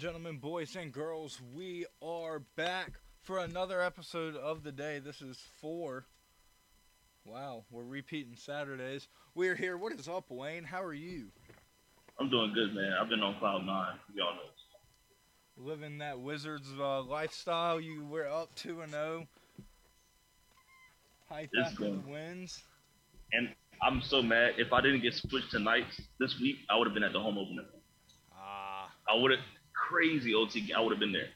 and gentlemen, boys and girls, we are back for another episode of the day. This is four. Wow, we're repeating Saturdays. We're here. What is up, Wayne? How are you? I'm doing good, man. I've been on cloud nine. Y'all know. Living that Wizards uh, lifestyle. You were up two and zero. Hype It's after the wins. And I'm so mad. If I didn't get switched tonight this week, I would have been at the home opener. Ah, I would have crazy OT. I would have been there.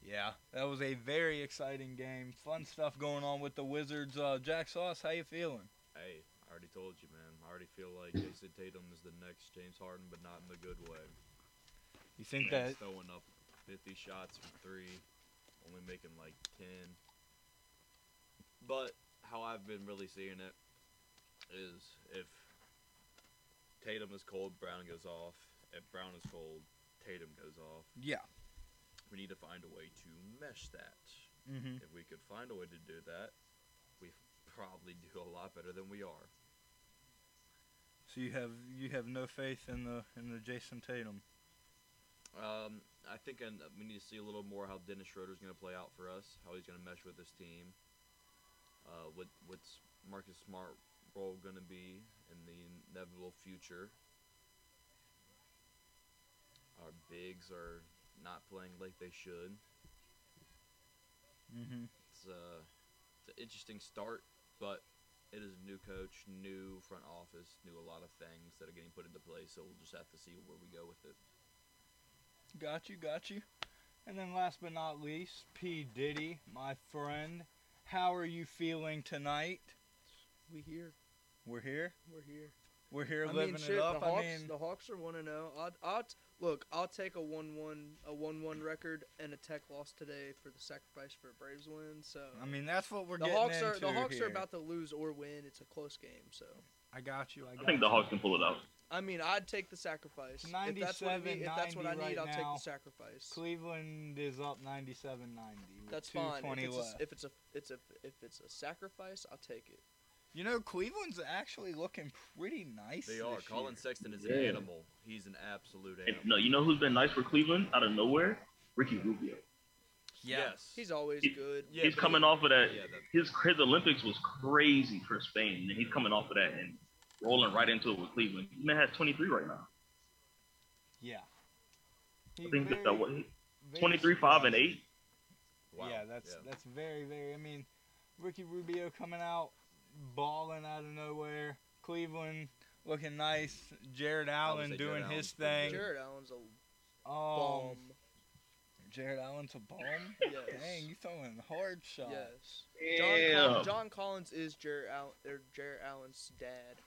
yeah, that was a very exciting game. Fun stuff going on with the Wizards. Uh, Jack Sauce, how you feeling? Hey, I already told you, man. I already feel like Jayson Tatum is the next James Harden, but not in the good way. You think He's that? throwing up 50 shots from three, only making like 10. But how I've been really seeing it is if Tatum is cold, Brown goes off. If Brown is cold, Tatum goes off. Yeah. We need to find a way to mesh that. Mm-hmm. If we could find a way to do that, we probably do a lot better than we are. So you have you have no faith in the in the Jayson Tatum. Um, I think uh, we need to see a little more how Dennis Schroeder's going to play out for us, how he's going to mesh with this team. Uh, what what's Marcus Smart role going to be in the inevitable future? Our bigs are not playing like they should. Mm-hmm. It's uh, it's an interesting start, but it is a new coach, new front office, new a lot of things that are getting put into place. So we'll just have to see where we go with it. Got you, got you. And then last but not least, P Diddy, my friend. How are you feeling tonight? We here. We're here. We're here. We're here I living mean, shit. it up. The I Hawks. mean, the Hawks are one to zero. I'll, I'll t- look. I'll take a one-one, a one-one record and a Tech loss today for the sacrifice for a Braves win. So I mean that's what we're the getting Hawks are the Hawks here. are about to lose or win. It's a close game. So I got you. I got I think the. Hawks can pull it out. I mean, I'd take the sacrifice. If that's what I need, if that's what I 90 need, I'll right take now. the sacrifice. Cleveland is up 97-90. That's fine. If it's, a, if it's a it's a if it's a sacrifice, I'll take it. You know, Cleveland's actually looking pretty nice. They are. this Collin year. Sexton is Yeah. an animal. He's an absolute And, animal. no, you know who's been nice for Cleveland out of nowhere? Ricky Rubio. Yes. He's always He- good. Yeah, he's but coming he- off of that. Yeah, that, His his Olympics was crazy for Spain, and he's coming off of that and rolling right into it with Cleveland. He man has 23 right now. Yeah. I think very- that what 23, five, and eight. wow. Yeah, that's yeah. that's very very. I mean, Ricky Rubio coming out, balling out of nowhere. Cleveland looking nice. Jarrett Allen doing Jarrett his Allen's thing. Jarrett Allen's a Um, bomb. Jarrett Allen's a bomb. Yes. Dang, you throwing hard shots. Yes. John, Yeah. John Collins is Jarrett Allen, or Jarrett Allen's dad.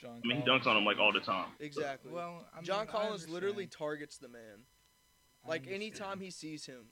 John. I mean, he dunks on him like all the time. Exactly. Well, I mean, John Collins literally targets the man. Like understand. anytime he sees him,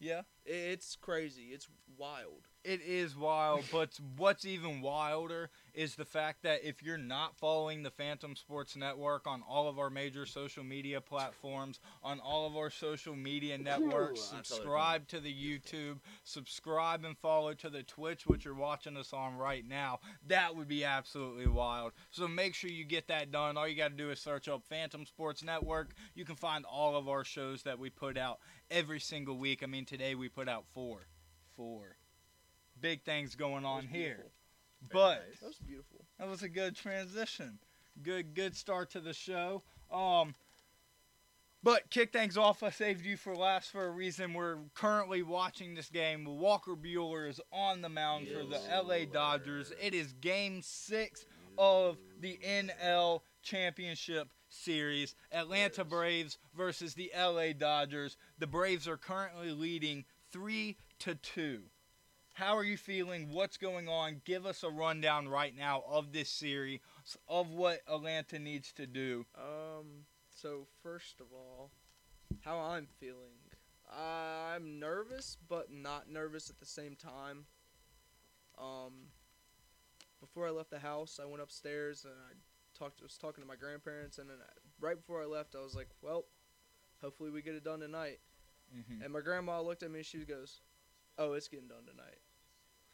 Yeah. it's crazy. It's wild. It is wild, but what's even wilder is the fact that if you're not following the Phantom Sports Network on all of our major social media platforms, on all of our social media networks, subscribe to the YouTube, subscribe and follow to the Twitch, which you're watching us on right now, that would be absolutely wild. So make sure you get that done. All you got to do is search up Phantom Sports Network. You can find all of our shows that we put out every single week. I mean, today we put out four. Four. Big things going on here. But nice. That was beautiful. that was a good transition. Good good start to the show. Um but kick things off. I saved you for last for a reason. We're currently watching this game. Walker Buehler is on the mound for the LA Dodgers. It is game six of the NL Championship Series. Atlanta. Braves versus the LA Dodgers. The Braves are currently leading three to two. How are you feeling? What's going on? Give us a rundown right now of this series, of what Atlanta needs to do. Um. So first of all, how I'm feeling. I'm nervous, but not nervous at the same time. Um. Before I left the house, I went upstairs and I talked. Was talking to my grandparents, and then I, right before I left, I was like, "Well, hopefully we get it done tonight." Mm-hmm. And my grandma looked at me and she goes, "Oh, it's getting done tonight."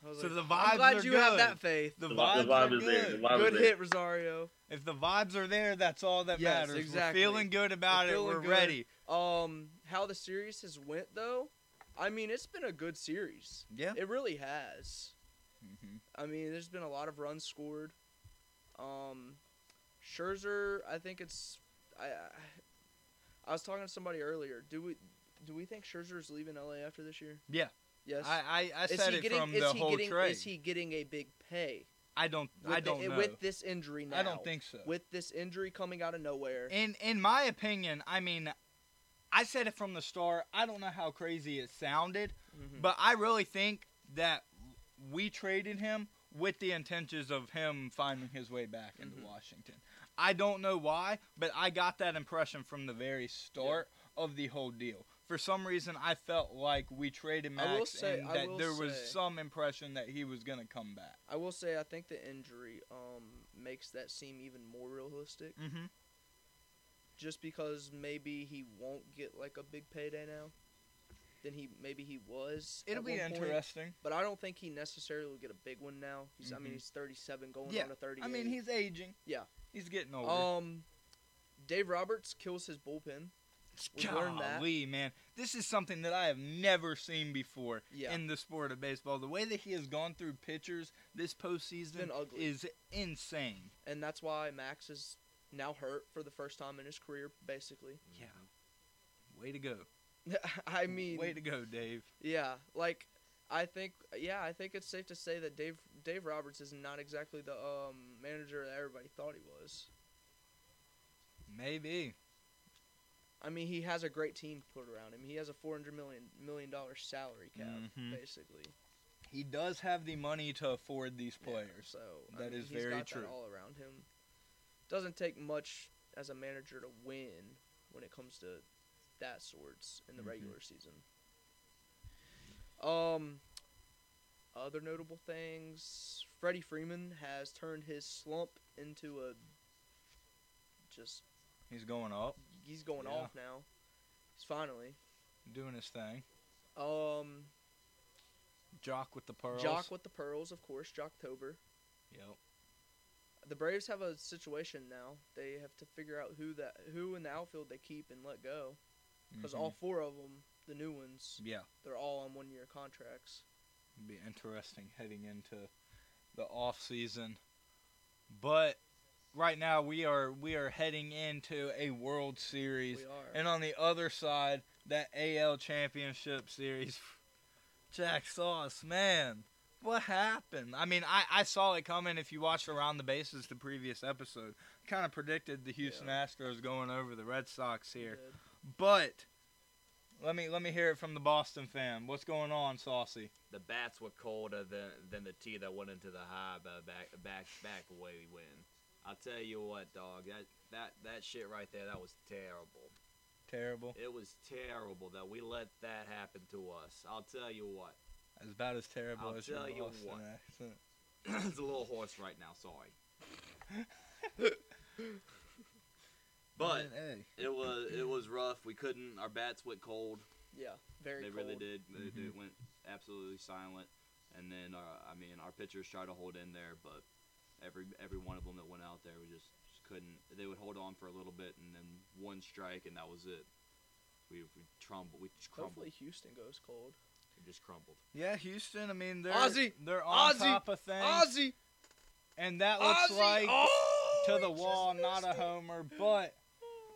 I So like, the I'm vibes glad are you have that faith. The, The, vibes, the vibe are is there. The good. vibe Good is there. hit, Rosario. If the vibes are there, that's all that Yes, matters. exactly. We're feeling good about We're it. We're good. ready. Um, how the series has went though, I mean, it's been a good series. Yeah. It really has. Mhm. I mean, there's been a lot of runs scored. Um, Scherzer, I think it's. I, I I was talking to somebody earlier. Do we do we think Scherzer is leaving LA after this year? Yeah. Yes. I, I, I said he it getting? from the whole getting? trade. Is he getting a big pay? I don't. I don't know. With this injury now. I don't think so. With this injury coming out of nowhere. in in my opinion, I mean, I said it from the start. I don't know how crazy it sounded, Mhm. but I really think that we traded him with the intentions of him finding his way back into Mhm. Washington. I don't know why, but I got that impression from the very start of the whole deal. For some reason, I felt like we traded Max say- and that there was say- some impression that he was going to come back. I will say I think the injury um makes that seem even more realistic. Mm-hmm. Just because maybe he won't get like a big payday now, than he maybe he was. It'll be one point. interesting. But I don't think he necessarily will get a big one now. He's I mean Mhm. he's 37 going Yeah, on to 38. I mean, he's aging. Yeah. He's getting older. um Dave Roberts kills his bullpen. We've learned that. Golly, man, this is something that I have never seen before Yeah. in the sport of baseball. The way that he has gone through pitchers this postseason been ugly. is insane. and that's why Max is now hurt for the first time in his career basically. Yeah. Way to go. I mean way to go, Dave. Yeah, like I think yeah, I think it's safe to say that Dave Dave Roberts is not exactly the um, manager that everybody thought he was. Maybe. I mean, he has a great team put around him. He has a 400 million million dollar salary cap Mhm. basically. He does have the money to afford these Yeah, players. so I mean, is he's very got true. That all around him. Doesn't take much as a manager to win when it comes to that sorts in the Mhm. regular season. Um, other notable things: Freddie Freeman has turned his slump into a just He's going up, he's going Yeah. off now. He's finally doing his thing. um Joc with the pearls. Joc with the pearls, of course, Joctober. Yep. The Braves have a situation now. They have to figure out who that who in the outfield they keep and let go because Mhm. all four of them, the new ones, Yeah. they're all on one year contracts. It'd be interesting heading into the off season. But right now we are we are heading into a World Series. We are. And on the other side, that AL Championship Series. Jack Sauce, man. What happened? I mean, I, I saw it coming if you watched Around the Bases the previous episode. Kind of predicted the Houston Astros going over the Red Sox here. But let me let me hear it from the Boston fan. What's going on, Saucy? The bats were colder than than the tea that went into the hive uh, back back back away when. I'll tell you what, dog. That that that shit right there, that was terrible. Terrible. It was terrible that we let that happen to us. I'll tell you what. As about as terrible I'll as your tell you Boston what. accent. it's a little hoarse right now. Sorry. but Man, hey. it was it was rough. We couldn't. Our bats went cold. Yeah, very. they cold. really did. They, they Mhm. went absolutely silent. And then, uh, I mean, our pitchers tried to hold in there, but every every one of them that went out there, we just, just couldn't. They would hold on for a little bit, and then one strike, and that was it. We we crumbled. We just crumbled. Hopefully, Houston goes cold. We just crumbled. Yeah, Houston. I mean, they're Ozzie! they're on Ozzie! top of things, Ozzie, and that looks Ozzie! like oh, to the wall, not a it. homer. But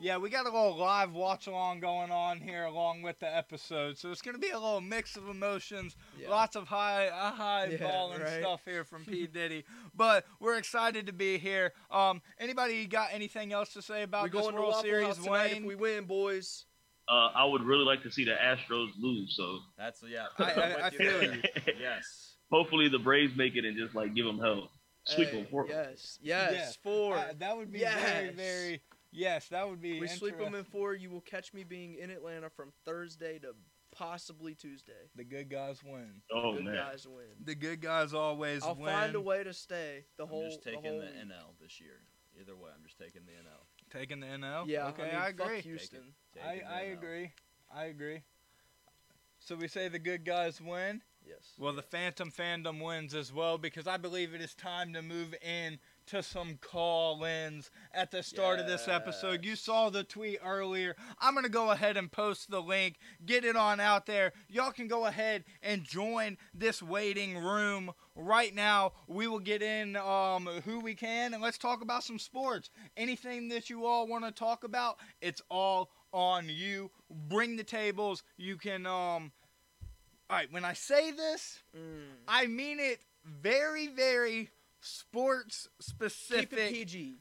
yeah, we got a little live watch along going on here along with the episode, so it's gonna be a little mix of emotions. Yeah. Lots of high, uh, high Yeah, balling right. stuff here from P Diddy, but we're excited to be here. Um, anybody got anything else to say about we this going to World Waffle Series, House tonight Wayne? if we win, boys. Uh, I would really like to see the Astros lose. So That's yeah. I- I- I'm I feel there. you. Yes. hopefully the Braves make it and just like give them hell, sweep Hey, them. For, Yes, yes, Yes. four. Uh, that would be very, very. Yes, that would be. we sleep them in four. You will catch me being in Atlanta from Thursday to possibly Tuesday. The good guys win. Oh the Good man, guys win. The good guys always I'll win. find a way to stay the whole. I'm just taking the, whole the. NL this year. Either way, I'm just taking the NL. Taking the NL. Yeah, Okay, I, mean, I fuck agree. Houston. I, Taking the I NL. agree. I agree. So we say the good guys win. Yes. Well, the Phantom fandom wins as well because I believe it is time to move in to some call-ins at the start of this episode. You saw the tweet earlier. I'm going to go ahead and post the link. Get it on out there. Y'all can go ahead and join this waiting room right now. We will get in um, who we can and let's talk about some sports. Anything that you all want to talk about, it's all on you. Bring the tables. You can um all right, when I say this, Mm. I mean it very, very sports Keep it specific PG.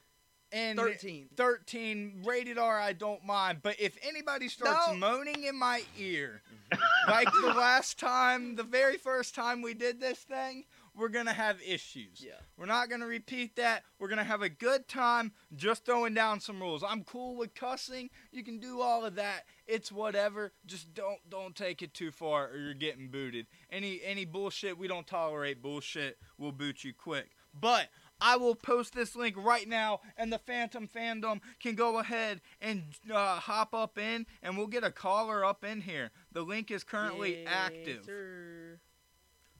and 13. 13 rated R. I don't mind, but if anybody starts No. moaning in my ear, like the last time, the very first time we did this thing, we're gonna have issues. Yeah. We're not gonna repeat that. We're gonna have a good time, just throwing down some rules. I'm cool with cussing. You can do all of that. It's whatever. Just don't don't take it too far, or you're getting booted. Any any bullshit. We don't tolerate bullshit. We'll boot you quick. But I will post this link right now, and the Phantom fandom can go ahead and uh, hop up in, and we'll get a caller up in here. The link is currently Yes, active. sir.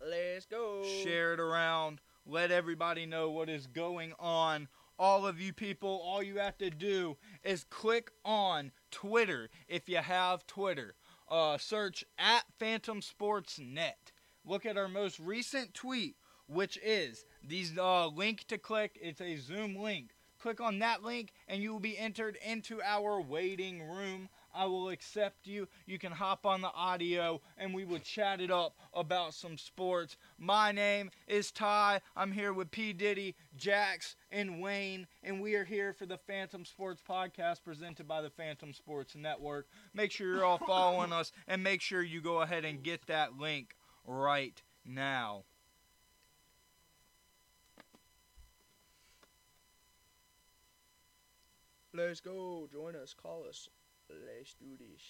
Let's go. Share it around. Let everybody know what is going on. All of you people, all you have to do is click on Twitter if you have Twitter. Uh, search at Phantom Sports Net. Look at our most recent tweet, which is these uh, link to click. It's a Zoom link. Click on that link, and you will be entered into our waiting room. I will accept you. You can hop on the audio, and we will chat it up about some sports. My name is Ty. I'm here with P. Diddy, Jax, and Wayne, and we are here for the Phantom Sports Podcast presented by the Phantom Sports Network. Make sure you're all following us, and make sure you go ahead and get that link right now. Let's go. Join us. Call us. Let's do this.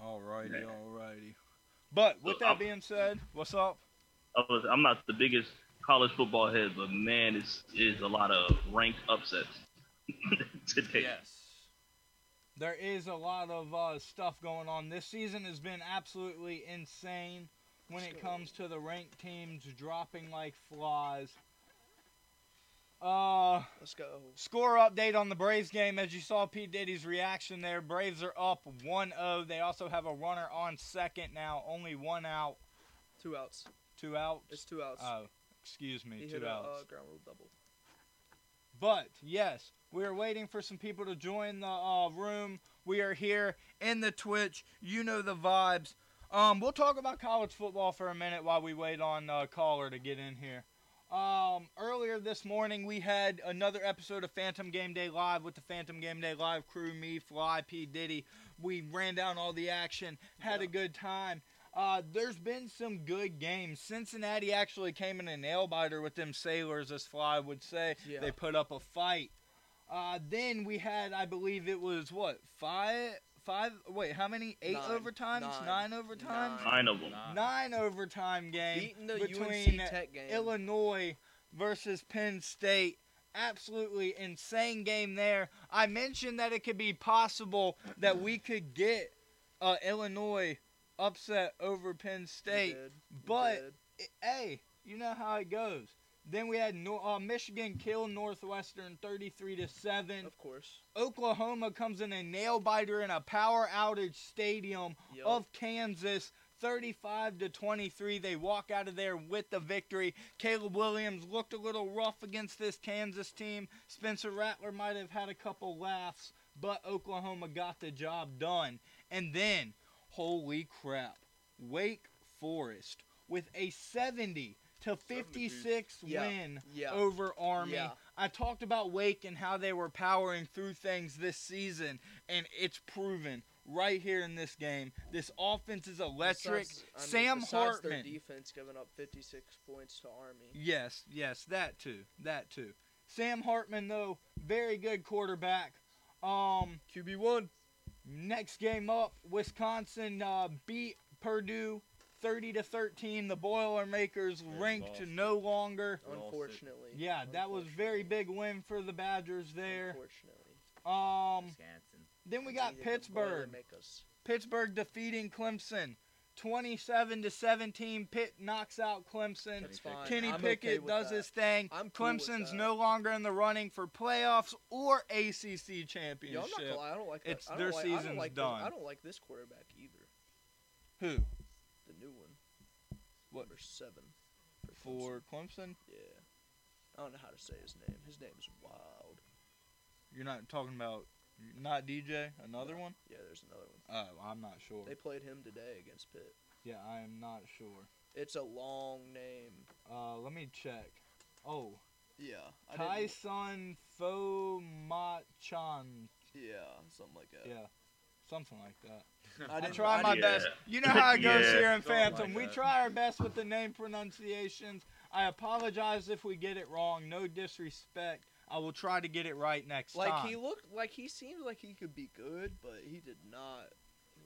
Alrighty, Yeah. alrighty. But with So, that I'm- being said, what's up? I was, I'm not the biggest college football head, but man, it's is a lot of ranked upsets today. Yes. There is a lot of uh, stuff going on. This season has been absolutely insane when it comes to the ranked teams dropping like flies. Uh, Let's go. score update on the Braves game. As you saw Pete Diddy's reaction there, Braves are up 1 0. They also have a runner on second now, only one out, Two outs. two outs. It's two outs. Oh, excuse me, he two hit a uh, ground rule double. But yes, we are waiting for some people to join the uh, room. We are here in the Twitch. You know the vibes. Um, we'll talk about college football for a minute while we wait on uh, caller to get in here. Um, earlier this morning, we had another episode of Phantom Game Day Live with the Phantom Game Day Live crew, me, Fly, P. Diddy. We ran down all the action, had a good time. Uh, there's been some good games. Cincinnati actually came in a nail biter with them Sailors, as Fly would say. Yeah. They put up a fight. Uh, then we had, I believe it was what five, five. Wait, how many? Eight Nine. overtimes? Nine. Nine, overtimes? Nine of them. Nine overtime game the between UNC Tech game. Illinois versus Penn State. Absolutely insane game there. I mentioned that it could be possible that we could get uh, Illinois upset over Penn State. but- did. I- hey, you know how it goes. Then we had uh, Michigan kill Northwestern 33 to 7. of course. Oklahoma comes in a nail biter in a power outage stadium Yup. of Kansas 35 to 23 they walk out of there with the victory Caleb Williams looked a little rough against this Kansas team Spencer Rattler might have had a couple laughs but Oklahoma got the job done and then holy crap Wake Forest with a 70 to 56 Yeah. win yeah. over Army Yeah. I talked about Wake and how they were powering through things this season, and it's proven right here in this game. This offense is electric. Besides- I mean, Sam besides Their defense giving up 56 points to Army. Yes, yes, that too. That too. Sam Hartman, though, very good quarterback. Um, QB one. next game up, Wisconsin uh, beat Purdue 30 to 13. The Boilermakers Good ranked loss. no longer. Lost it. Unfortunately. Yeah, that was very big win for the Badgers there. Unfortunately. Um, Wisconsin. Then we got Either the boy they Pittsburgh. Pittsburgh defeating Clemson, 27 to 17. Pitt knocks out Clemson. That's fine. Kenny I'm Pickett okay does that. his thing. I'm cool Clemson's that. no longer in the running for playoffs or ACC Yo, I'm not championship. gonna lie. I don't like. that- It's- I don't their like, I don't season's like done. This, I don't like this quarterback either. Who The new one. What? Number seven. Clemson. for Clemson? Yeah. I don't know how to say his name. His name is Wild. You're not talking about not DJ, another one? Yeah, there's another one. Oh, I'm not sure. They played him today against Pitt. Yeah, I am not sure. It's a long name. Uh, let me check. Oh, Yeah. I Taisun Phommachanh. Yeah, something like that. Yeah, something like that. I I didn't try my Yeah. best. You know how it goes Yeah. here in Something like Phantom. we try our best with the name pronunciations. I apologize if we get it wrong. No disrespect. I will try to get it right next Like time. Like he looked like he seemed like he could be good, but he did not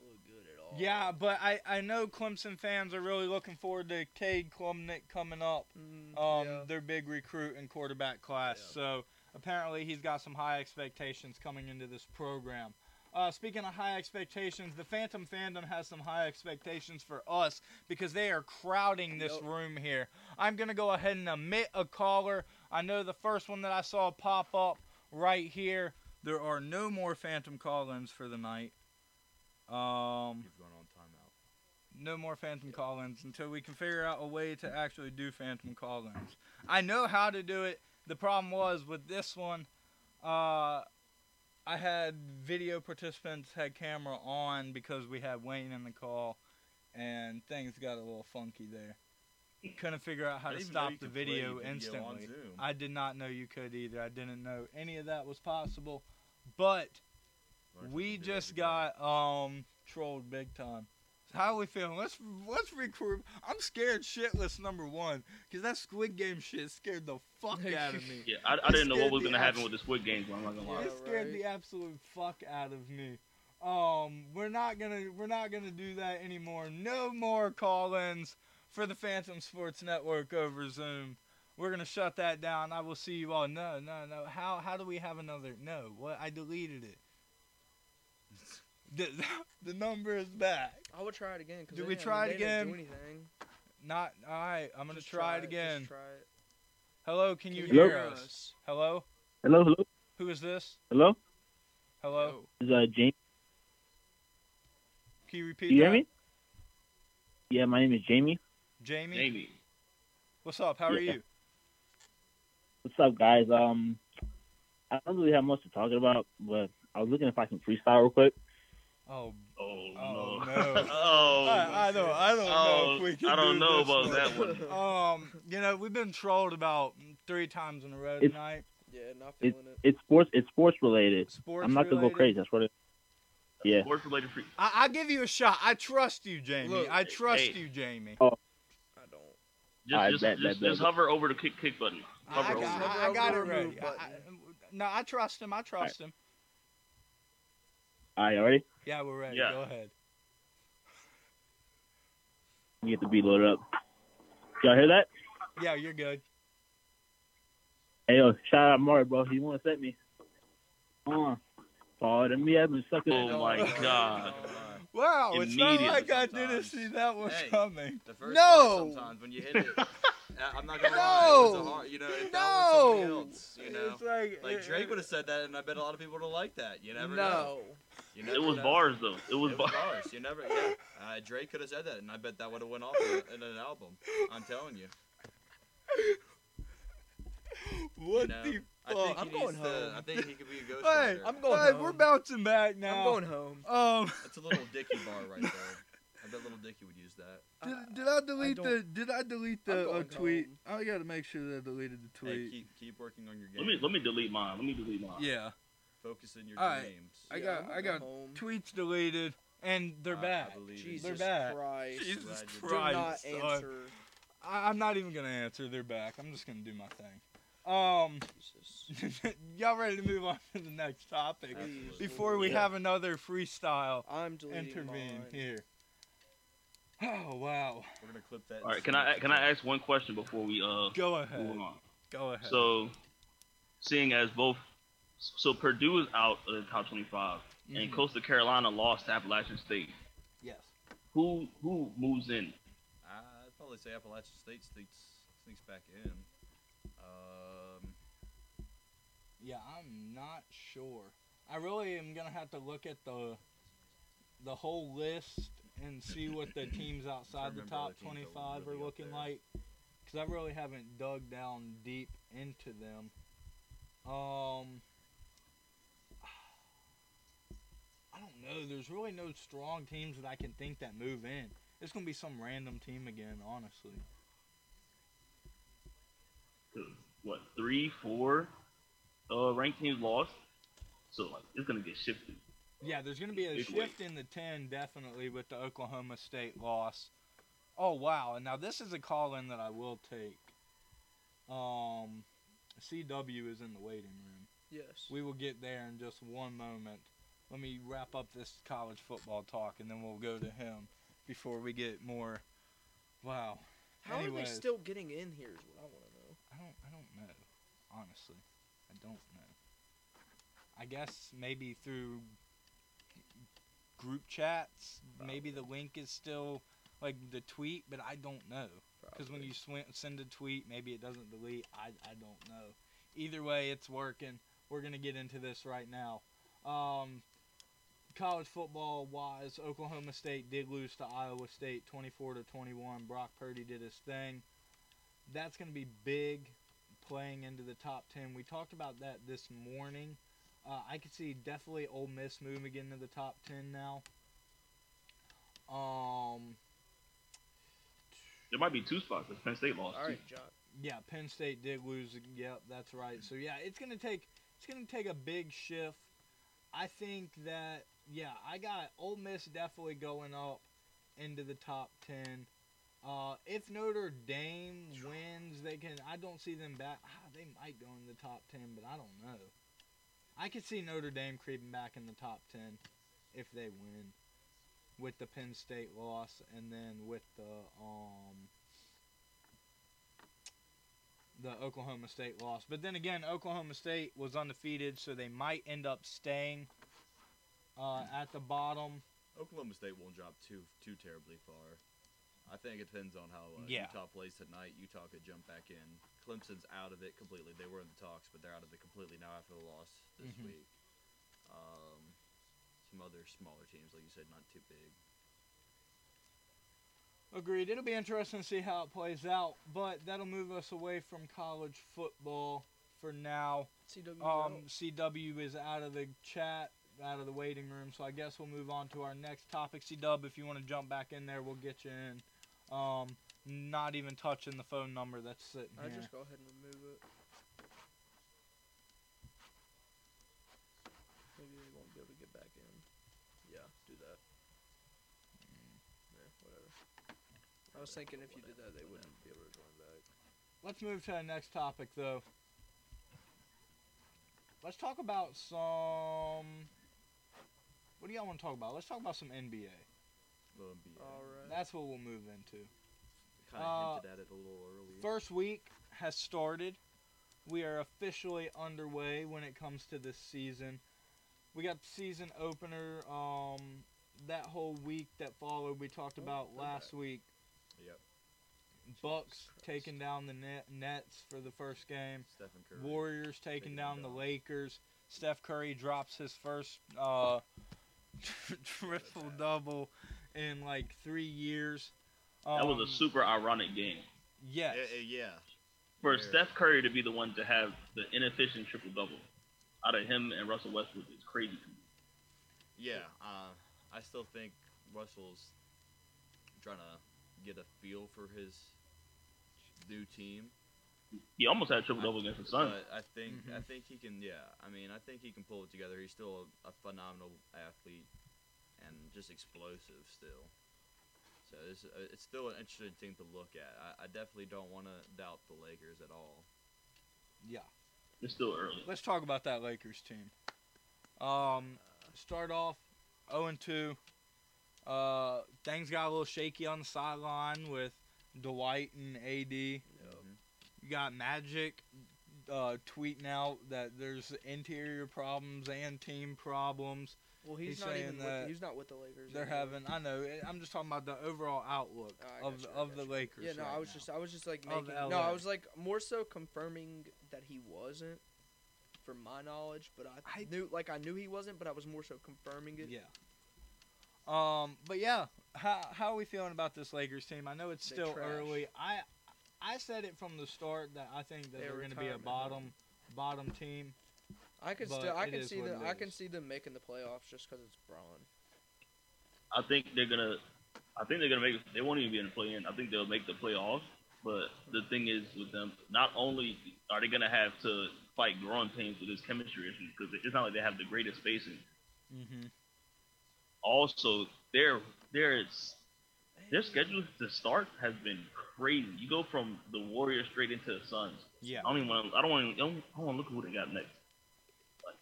look good at all. yeah, but I, I know Clemson fans are really looking forward to Cade Klubnik coming up. Mm, um, yeah. their big recruit and quarterback class. Yeah. So apparently he's got some high expectations coming into this program. Uh, speaking of high expectations, the Phantom fandom has some high expectations for us because they are crowding this room here. I'm gonna go ahead and omit a caller. I know the first one that I saw pop up right here. There are no more Phantom call-ins for the night. Um, going on timeout. no more phantom call-ins until we can figure out a way to actually do phantom call-ins. I know how to do it. The problem was with this one, uh, I had video participants had camera on because we had Wayne in the call, and things got a little funky there. Couldn't figure out how I to didn't even know stop the video video instantly. I did not know you could either. I didn't know any of that was possible, but we just got um trolled big time. So how are we feeling? Let's let's record. I'm scared shitless number one because that Squid Game shit scared the fuck out of me. Yeah, I, I didn't know what was gonna happen with the Squid Games. I'm not gonna lie. It scared right. the absolute fuck out of me. Um, we're not gonna we're not gonna do that anymore. No more call-ins for the Phantom Sports Network over Zoom. We're gonna shut that down. I will see you all. No, no, no. How how do we have another? No, what? I deleted it. The, the number is back. I would try it again. 'cause Do they we try it they do again? anything. Not all right. I'm gonna Just try, it just again. try it. Hello, can you Can hear hear us? Hello, Hello, hello, who is this? hello. Hello, This is uh, James. can you repeat Do you hear me? Yeah, my name is Jamie. Jamie, Jamie. what's up? How are you? What's up, guys? Um, I don't really have much to talk about, but I was looking if I can freestyle real quick. Oh, Oh, Oh, no. no. oh. I, I don't, I don't know oh, if we can I don't do know this about one. that one. Um, you know, we've been trolled about three times in a row It's- tonight. Yeah, not It- feeling it. It's sports. It's sports related. Sports I'm not gonna go crazy. That's what it. Yeah. Sports related free. I, I give you a shot. I trust you, Jamie. Look, I trust hey. you, Jamie. Oh. I don't. Just, I just, bet, just, bet, just bet. hover over the kick kick button. I, Hover I over. got, it. I, I got it ready. I, I, no, I trust him. I trust him. All right, ready? Yeah, we're ready. Yeah. Go ahead. You get the beat loaded up. Y'all hear that? Yeah, you're good. Hey, yo, shout out Mark, bro. He want to set me. Uh, pardon me, I've been sucking. Oh my God. no, no. Wow, it's not like I didn't see that one Hey. coming. The first No! one sometimes when you hit it, I'm not gonna No! lie, it a hard, you know, if that was somebody No, else, you know. it's like, Like Drake would have said that, and I bet a lot of people would have liked that. You never know. no. You It never was know. bars though. It was It was bars. bars. You never. Yeah. Uh, Drake could have said that, and I bet that would have went off in, an album. I'm telling you. What you know? the I fuck? think I'm going needs to. home. I think he could be a ghost Hey, writer. I'm going hey, home. we're bouncing back now. I'm going home. Um, That's a little Dicky bar right there. I bet little Dicky would use that. did, I- did I delete don't- the? Did I delete the uh, tweet? home. I gotta make sure that I deleted the Hey, tweet. keep keep working on your game. Let me let me delete mine. Let me delete mine. yeah, Focus in your All right. dreams. I Yeah, got- I'm I going got home. tweets deleted, and they're I- I back. believe it. Jesus back. Christ. Jesus Glad you- Do Christ, not son. answer. I, I'm not even gonna answer. They're back. I'm just gonna do my thing. Um, Jesus. y'all ready to move on to the next topic Absolutely. before we Yeah. have another freestyle I'm deleting intervene mine. here? Oh wow! We're gonna clip that. All right. Can I can I ask one question before we uh Go move ahead. on? Go ahead. So, seeing as both So Purdue is out of the top 25, and Mhm. Coastal Carolina lost to Appalachian State. Yes. Who who moves in? I'd probably say Appalachian State sneaks sneaks back in. Um, Yeah, I'm not sure. I really am gonna have to look at the the whole list and see what the teams outside the top other teams that were 25 are really up looking like, because I really haven't dug down deep into them. Um, I don't know. There's really no strong teams that I can think that move in. It's gonna be some random team again, honestly. What three, four uh, ranked teams lost? So like it's gonna get shifted. Yeah, there's going to be a Big shift in the 10 definitely with the Oklahoma State loss. Oh, wow. And now this is a call in that I will take. Um, CW is in the waiting room. Yes. We will get there in just one moment. Let me wrap up this college football talk and then we'll go to him before we get more. Wow. How are they still getting in here? Is what I want to know. I don't I don't know. Honestly. I don't know. I guess maybe through group chats, maybe the link is still like the tweet, but I don't know. Because when you sw- send a tweet, maybe it doesn't delete. I, I don't know. Either way, it's working. We're going to get into this right now. Um, college football wise, Oklahoma State did lose to Iowa State 24 to 21. Brock Purdy did his thing. That's going to be big playing into the top 10. We talked about that this morning. Uh, I could see definitely Ole Miss moving into the top 10 now. Um, There might be two spots. If Penn State lost. All too. right, John. Yeah, Penn State did lose. Yep, that's right. So yeah, it's gonna take it's gonna take a big shift. I think that yeah, I got Ole Miss definitely going up into the top ten. Uh, if Notre Dame wins, they can. I don't see them back. Ah, they might go in the top ten, but I don't know. I could see Notre Dame creeping back in the top ten if they win with the Penn State loss, and then with the um the Oklahoma State loss. But then again, Oklahoma State was undefeated, so they might end up staying uh, at the bottom. Oklahoma State won't drop too too terribly far. I think it depends on how uh, Yeah. Utah plays tonight. Utah could jump back in. Clemson's out of it completely. They were in the talks, but they're out of it completely now after the loss this Mhm. week. Um, some other smaller teams, like you said, not too big. Agreed. It'll be interesting to see how it plays out, but that'll move us away from college football for now. CW. Um, CW is out of the chat, out of the waiting room, so I guess we'll move on to our next topic. C Dub, if you want to jump back in there, we'll get you in. Um, not even touching the phone number that's sitting I here. just go ahead and remove it. Maybe they won't be able to get back in. Yeah, do that. Yeah, whatever. I was thinking if you did that, they wouldn't be able to join back. Let's move to our next topic, though. Let's talk about some. What do y'all want to talk about? Let's talk about some NBA. Little NBA. All right. That's what we'll move into. Kind uh, of hinted at it a little earlier. First week has started. We are officially underway when it comes to this season. We got the season opener. Um, that whole week that followed, we talked Oh, about last back. week. Yep. Bucks taking down the net, Nets for the first game. Stephen Curry. Warriors taking Taking down them the. Lakers. Steph Curry drops his first uh, triple double in like three years. That was Um, a super ironic game. yes. Yeah, yeah, yeah. For Very. Steph Curry to be the one to have the inefficient triple double out of him and Russell Westbrook is crazy to me. Yeah, uh, I still think Russell's trying to get a feel for his new team. He almost had a triple double against the Suns. I think I Mhm. think he can. Yeah, I mean, I think he can pull it together. He's still a, a phenomenal athlete and just explosive still. So it's, uh, it's still an interesting thing to look at. I, I definitely don't want to doubt the Lakers at all. Yeah. It's still early. Let's talk about that Lakers team. Um, start off 0 and 2. Uh, things got a little shaky on the sideline with Dwight and AD. You got Magic uh, tweeting out that there's interior problems and team problems. Well, he's, He's not saying even. that With, he's not with the Lakers. They're anymore. having. I know. I'm just talking about the overall outlook Oh, of I of the gotcha. Lakers. Yeah, no, right I was now. just, I was just like making. No, I was like more so confirming that he wasn't, from my knowledge. But I, I- knew, like, I knew he wasn't, but I was more so confirming it. Yeah. Um, but yeah, how how are we feeling about this Lakers team? I know it's They still trash. early. I I said it from the start that I think that They're they're going to be a retirement bottom bottom team. I can still, I can see what them, I can see them making the playoffs just because it's Bron. I think they're gonna. I think they're gonna make. They won't even be in the play-in. I think they'll make the playoffs. But the thing is with them, not only are they gonna have to fight growing pains with this chemistry issue, because it's not like they have the greatest spacing. Mm-hmm. Also, their their their schedule to start has been crazy. You go from the Warriors straight into the Suns. Yeah. I don't even want. I don't want. I don't, I want to look who they got next. Like,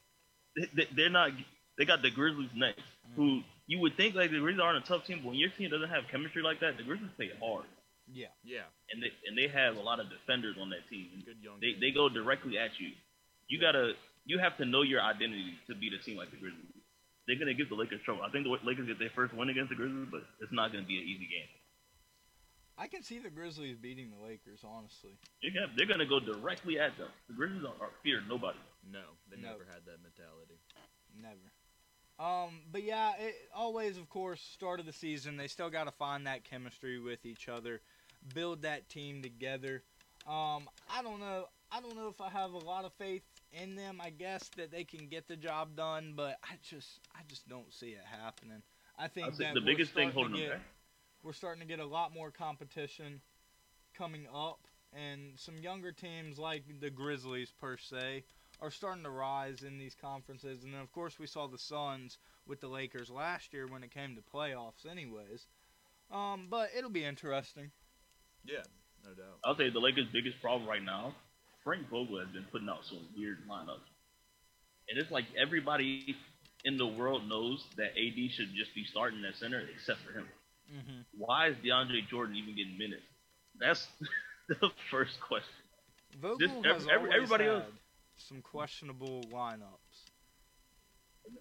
they, they, they're not. They got the Grizzlies next, who mm. you would think like the Grizzlies aren't a tough team, but when your team doesn't have chemistry like that, the Grizzlies play hard, Yeah. Yeah, and they and they have a lot of defenders on that team. good young. They team. they go directly at you. You gotta. You have to know your identity to beat a team like the Grizzlies. They're gonna give the Lakers trouble. I think the Lakers get their first win against the Grizzlies, but it's not gonna be an easy game. I can see the Grizzlies beating the Lakers. Honestly. They're gonna, they're gonna go directly at them. The Grizzlies are, are fear nobody. No, they No. never had that mentality. Never. Um, but yeah, it, always, of course, start of the season, they still got to find that chemistry with each other, build that team together. Um, I don't know. I don't know if I have a lot of faith in them. I guess that they can get the job done, but I just, I just don't see it happening. I think I think that the biggest thing starting to holding them back. we're starting to get a lot more competition coming up, and some younger teams like the Grizzlies per se are starting to rise in these conferences. And then of course we saw the Suns with the Lakers last year when it came to playoffs, anyways. Um, but it'll be interesting. Yeah, no doubt. I'll say the Lakers' biggest problem right now, Frank Vogel has been putting out some weird lineups. And it's like everybody in the world knows that AD should just be starting at center except for him. Mm-hmm. Why is DeAndre Jordan even getting minutes? That's the first question. Vogel Just has every- every- everybody had else- some questionable lineups.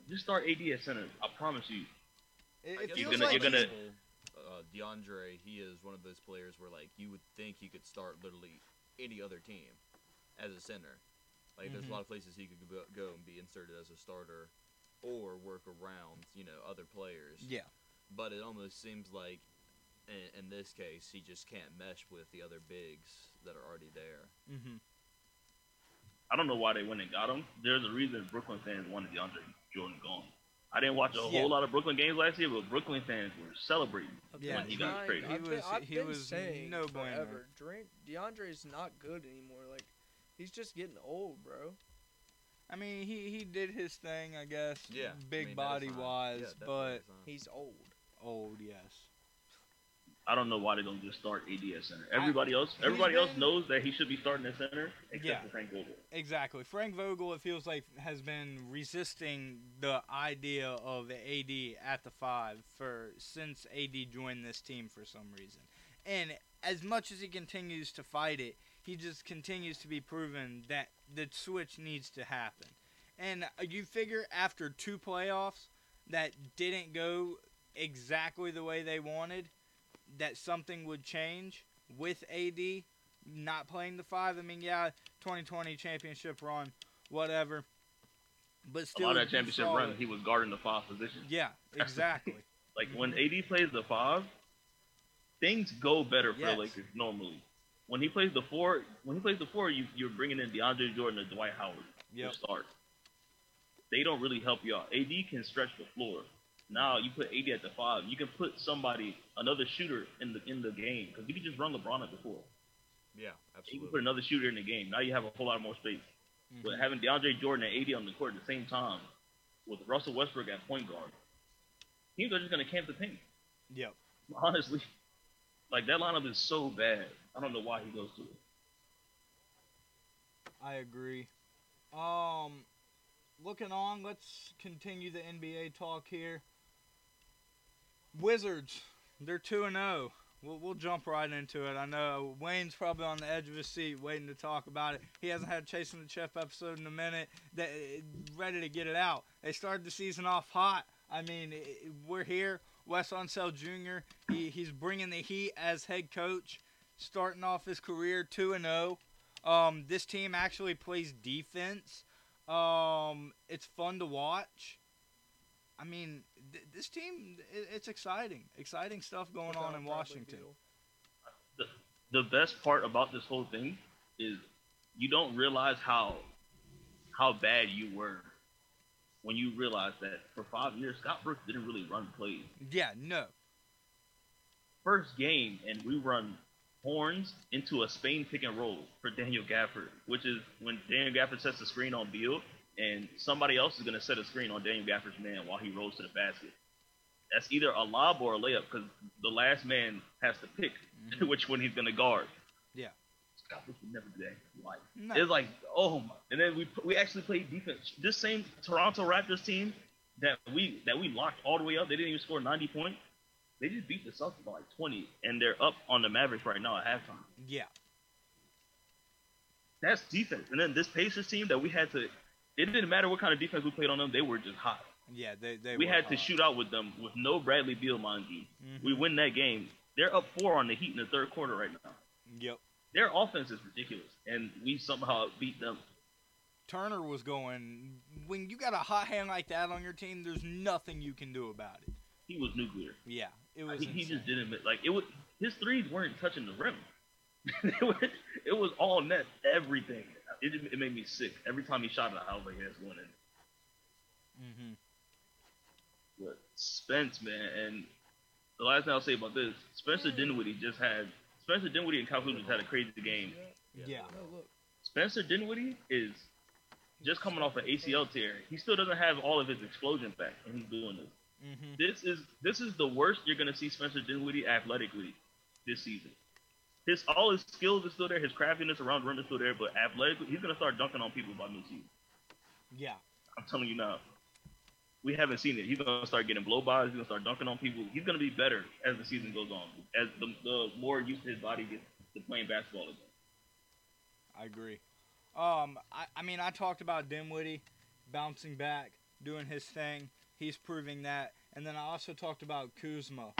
Just start AD at center. I promise you. It, it feels You're gonna- like you're gonna- Uh, DeAndre, he is one of those players where like you would think he could start literally any other team as a center. Like there's Mhm. a lot of places he could go- go and be inserted as a starter, or work around you know other players. yeah. But it almost seems like in, in this case he just can't mesh with the other bigs that are already there. Mm-hmm. I don't know why they went and got him. There's a reason Brooklyn fans wanted DeAndre Jordan gone. I didn't watch a Yeah. whole lot of Brooklyn games last year, but Brooklyn fans were celebrating. I've Yeah, been he got traded. He I've been, was- I've he been was saying no bueno. forever. Dre- DeAndre's not good anymore. Like, he's just getting old, bro. I mean, he, he did his thing, I guess. Yeah, I Big mean, body wise, Yeah, but. He's old. old, yes. I don't know why they don't just start AD at center. Everybody else, he's everybody else knows that he should be starting at center, except Yeah. for Frank Vogel. Exactly. Frank Vogel, it feels like, has been resisting the idea of AD at the five for since AD joined this team for some reason. And as much as he continues to fight it, he just continues to be proven that the switch needs to happen. And uh, you figure after two playoffs that didn't go exactly the way they wanted, that something would change with AD not playing the five. I mean, yeah, 2020 championship run, whatever. But still, A lot of that championship run, it. he was guarding the five position. Yeah, exactly. Like when AD plays the five, things go better for Yes. the Lakers normally. When he plays the four, when he plays the four, you, you're bringing in DeAndre Jordan and Dwight Howard yep. to start. They don't really help you out. AD can stretch the floor. Now you put AD at the five. You can put somebody, another shooter in the in the game because you can just run LeBron at the four. Yeah, absolutely. You can put another shooter in the game. Now you have a whole lot more space. Mhm. But having DeAndre Jordan and AD on the court at the same time, with Russell Westbrook at point guard, teams are just gonna camp the paint. Yep. Honestly, like that lineup is so bad. I don't know why he goes to it. I agree. Um, looking on, let's continue the NBA talk here. Wizards, they're two and zero. we'll, we'll jump right into it. I know Wayne's probably on the edge of his seat waiting to talk about it. He hasn't had a Chasing the Chip episode in a minute, that, ready to get it out. They started the season off hot. I mean, we're here. Wes Unseld Jr. He, he's bringing the heat as head coach, starting off his career two and zero. Um, this team actually plays defense. Um, it's fun to watch. I mean, th- this team, i it's exciting. Exciting stuff going on in Washington. Beal. the best part about this whole thing is you don't realize how how bad you were when you realize that for five years Scott Brooks didn't really run plays. Yeah, no. First game and we run horns into a Spain pick and roll for Daniel Gafford, which is when Daniel Gafford sets the screen on Beal and somebody else is going to set a screen on Daniel Gafford's man while he rolls to the basket. That's either a lob or a layup because the last man has to pick mm-hmm. which one he's going to guard. Yeah. Scott Brooks would never do that in life. No. It's like, oh my! And then we we actually played defense. This same Toronto Raptors team that we that we locked all the way up. They didn't even score 90 points. They just beat the Celtics by like 20, and they're up on the Mavericks right now at halftime. Yeah. That's defense. And then this Pacers team that we had to. It didn't matter what kind of defense we played on them. They were just hot. Yeah, they, they we had to shoot out with them with no Bradley Beal, mind you. Mhm. We win that game. They're up four on the Heat in the third quarter right now. Yep. Their offense is ridiculous, and we somehow beat them. Turner was going. When you got a hot hand like that on your team, there's nothing you can do about it. He was nuclear. Yeah, it was. He, he just didn't miss- like it was. His threes weren't touching the rim. it, was, it was all net, everything. It, it made me sick every time he shot it. I was like, "That's going in." Mhm. But Spence, man, and the last thing I'll say about this, Spencer Dinwiddie just had Spencer Dinwiddie and Kyle Kuzma just had a crazy game. Yeah. No, look. Spencer Dinwiddie is just coming off an ACL tear. He still doesn't have all of his explosion back, and he's doing this. Mhm. This is this is the worst you're gonna see Spencer Dinwiddie athletically this season. His all his skills are still there, his craftiness around the rim is still there, but athletically, he's gonna start dunking on people by midseason. Yeah. I'm telling you now. We haven't seen it. He's gonna start getting blow bys. He's gonna start dunking on people. He's gonna be better as the season goes on, as the, the more used his body gets to playing basketball again. I agree. Um, I, I mean, I talked about Dinwiddie bouncing back, doing his thing. He's proving that, and then I also talked about Kuzma.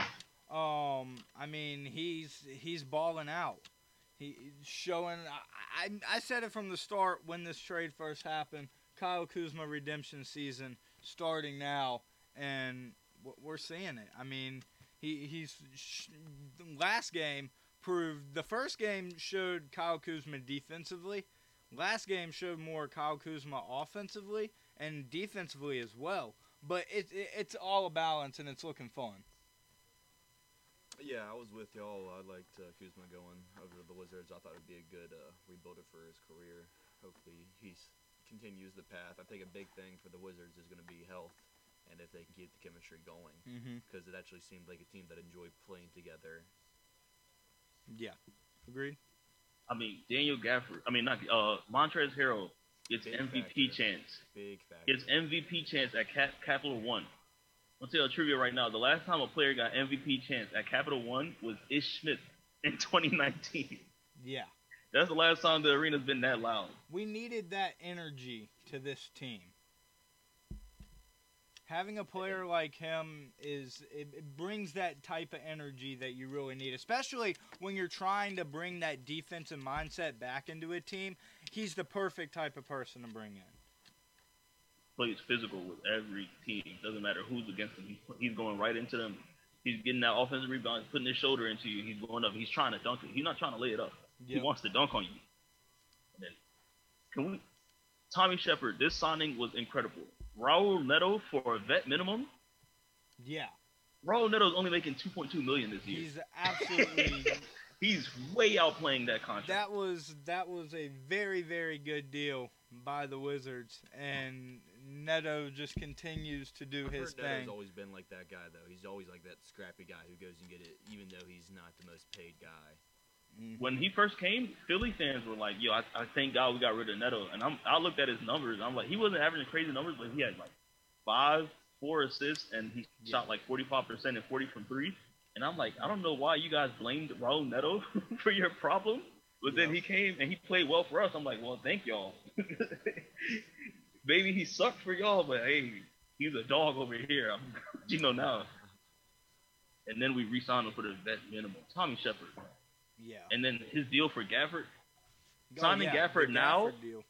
Um, I mean, he's he's balling out. He he's showing. I, I I said it from the start when this trade first happened. Kyle Kuzma redemption season starting now, and we're seeing it. I mean, he he's last game proved the first game showed Kyle Kuzma defensively. Last game showed more Kyle Kuzma offensively and defensively as well. But it, it it's all a balance and it's looking fun. Yeah, I was with y'all. I liked uh, Kuzma going over to the Wizards. I thought it'd be a good uh, rebuilder for his career. Hopefully, he continues the path. I think a big thing for the Wizards is going to be health, and if they can keep the chemistry going, Mm-hmm. because it actually seemed like a team that enjoyed playing together. Yeah, agreed. I mean, Daniel Gafford. I mean, not uh, Montrezl Harrell gets Big MVP factor. chance. Big factor. Gets MVP chance at Cap- Capital One. I'll tell you a trivia right now. The last time a player got MVP chance at Capital One was Ish Smith in 2019. Yeah, That's the last time the arena's been that loud. we needed that energy to this team. Having a player like him is it, it brings that type of energy that you really need, especially when you're trying to bring that defensive mindset back into a team. He's the perfect type of person to bring in. Plays physical with every team. Doesn't matter who's against him. He's, going right into them. He's getting that offensive rebound, He's putting his shoulder into you. He's going up. He's trying to dunk it. He's not trying to lay it up. Yep. He wants to dunk on you. Then, can we? Tommy Sheppard. This signing was incredible. Raul Neto for a vet minimum. Yeah, Raul Neto's only making 2.2 million this year. he's absolutely. He's way outplaying that contract. that was that was a very very good deal by the Wizards, and Neto just continues to do I've his heard Neto's always been like that guy, though. He's always like that scrappy guy who goes and get it, even though he's not the most paid guy. Mhm. when he first came, Philly fans were like, "Yo, I, I thank God we got rid of Neto." And I'm, I looked at his numbers. I'm like, he wasn't averaging crazy numbers, but he had like five, four assists, and he Yeah. shot like 45 percent and 40 from three. And I'm like, I don't know why you guys blamed Raul Neto for your problem. But then he came and he played well for us. I'm like, well, thank y'all. Maybe he sucked for y'all, but hey, he's a dog over here. I'm, you know now. And then we re-signed him for the vet minimum, Tommy Sheppard. Yeah. And then his deal for Gafford, Oh, Simon yeah, Gafford now? Deal.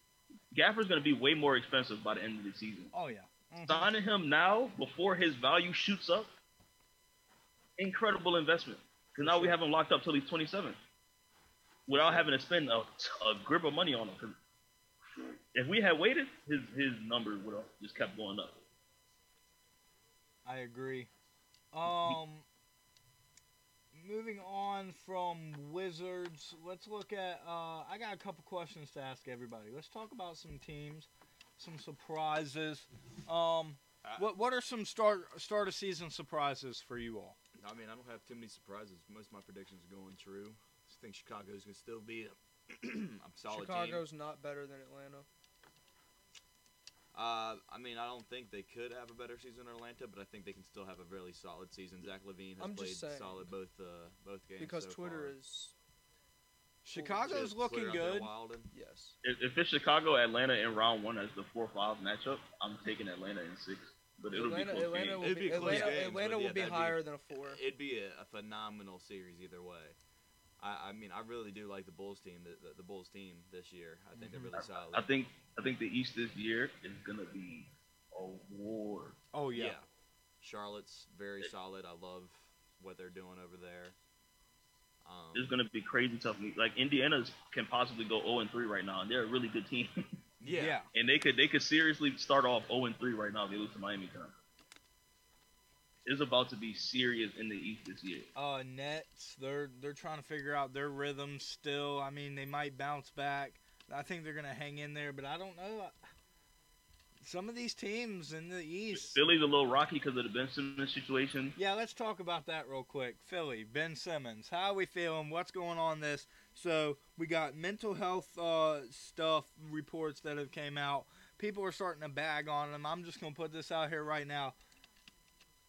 Gafford's going to be way more expensive by the end of the season. Oh yeah. Mhm. Signing him now before his value shoots up, incredible investment. Because now we have him locked up till he's 27, without having to spend a, a grip of money on him. 'Cause if we had waited, his his numbers would have just kept going up. I agree. Um, moving on from Wizards, let's look at. Uh, I got a couple questions to ask everybody. Let's talk about some teams, some surprises. Um, what what are some start start of season surprises for you all? I mean, I don't have too many surprises. Most of my predictions are going true. I think Chicago's gonna still be a a solid team. Chicago's not better than Atlanta. Uh, I mean, I don't think they could have a better season than Atlanta, but I think they can still have a really solid season. Zach LaVine has I'm played saying. solid both uh, both games Because so Twitter far. is Chicago's Just looking Twitter good. yes. If, if it's Chicago, Atlanta in round one as the four-five matchup, I'm taking Atlanta in six. But it'll Atlanta, be close Atlanta game. will It'd be, be close Atlanta, game, Atlanta but will be that'd be- higher than a four. It'd be a, a phenomenal series either way. I, I mean, I really do like the Bulls team, the, the, the Bulls team this year. I think Mhm. they're really solid. I think I think the East this year is gonna be a war. Oh yeah. Charlotte's very solid. I love what they're doing over there. Um, It's gonna be crazy tough. Like Indiana's can possibly go 0 and 3 right now, and they're a really good team. yeah. and they could they could seriously start off 0 and 3 right now if they lose to Miami tonight. It's about to be serious in the East this year. Uh, Nets, they're they're trying to figure out their rhythm still. I mean, they might bounce back. I think they're gonna hang in there, but I don't know. Some of these teams in the East. Philly's a little rocky because of the Ben Simmons situation. Yeah, let's talk about that real quick. Philly, Ben Simmons, how are we feeling? What's going on this? So we got mental health uh, stuff reports that have came out. People are starting to bag on him. I'm just gonna put this out here right now.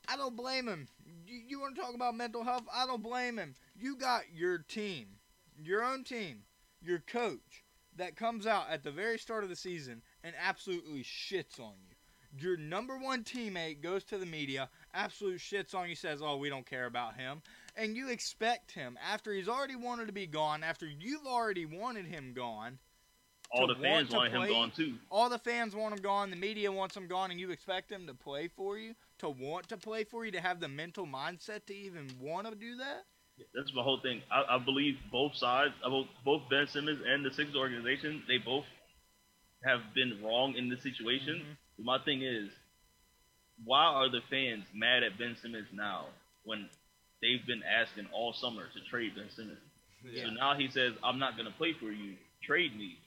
I don't blame him. You, you want to talk about mental health? I don't blame him. You got your team, your own team, your coach that comes out at the very start of the season and absolutely shits on you. Your number one teammate goes to the media, absolute shits on you, says, "Oh, we don't care about him," and you expect him after he's already wanted to be gone, after you've already wanted him gone. All the fans want want him gone too. All the fans want him gone, the media wants him gone, and you expect him to play for you, to want to play for you, to have the mental mindset to even want to do that. That's my whole thing. I, I believe both sides, both both Ben Simmons and the Sixers organization, they both have been wrong in this situation. Mhm. My thing is, why are the fans mad at Ben Simmons now when they've been asking all summer to trade Ben Simmons? Yeah. So now he says, "I'm not gonna play for you. Trade me."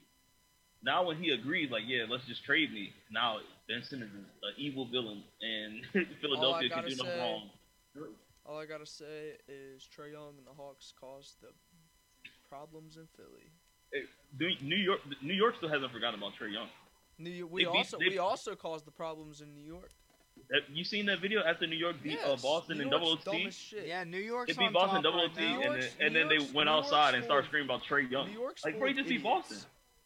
Now when he agrees, like, "Yeah, let's just trade me," now Ben Simmons is an evil villain, and Philadelphia can do no say- wrong. All I gotta say is Trae Young and the Hawks caused the problems in Philly. New New York, New York still hasn't forgotten about Trae Young. New, we They beat- also they- we also caused the problems in New York. Have you seen that video after New York beat uh, Boston New in double OT? Yeah, New York. It beat Boston top double OT, now. and then, and then they went New York's outside and started screaming about Trae Young. New York's Like, full bro, you just beat. Boston.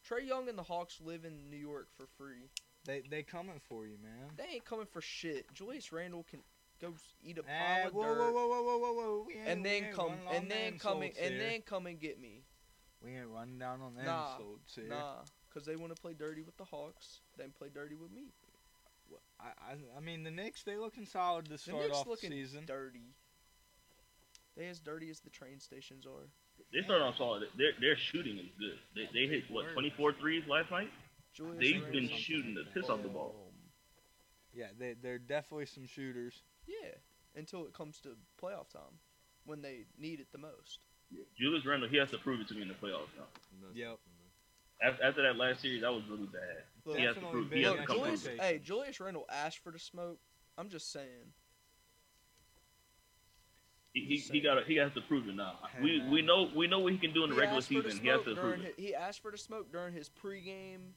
Trae Young and the Hawks live in New York for free. They they coming for you, man. They ain't coming for shit. Julius Randle can go eat a pile Eh, of whoa, dirt whoa, whoa, whoa, whoa, whoa, whoa! We ain't, and then come and then them come insults and then come and get me. we ain't running down on them Nah, insults here. Nah, cause they want to play dirty with the Hawks, then play dirty with me. I, I I mean the Knicks they looking solid to The start Knicks off looking the season. dirty. They as dirty as the train stations are. They started off solid. Their their shooting is good. They, they hit what 24 threes last night. Julius They've Randle- been shooting the piss off the ball. Yeah, they they're definitely some shooters. Yeah, until it comes to playoff time, when they need it the most. Julius Randle, he has to prove it to me in the playoffs now. Yep. After, after that last series, that was really bad. Look, He has to prove. He has to come Julius, prove it. hey, Julius Randle asked for the smoke. I'm just saying. He, he, he got he has to prove it now. Hey, we man. we know we know what he can do in the He regular asked for the season. He has smoke to prove during it. hi- He asked for the smoke during his pregame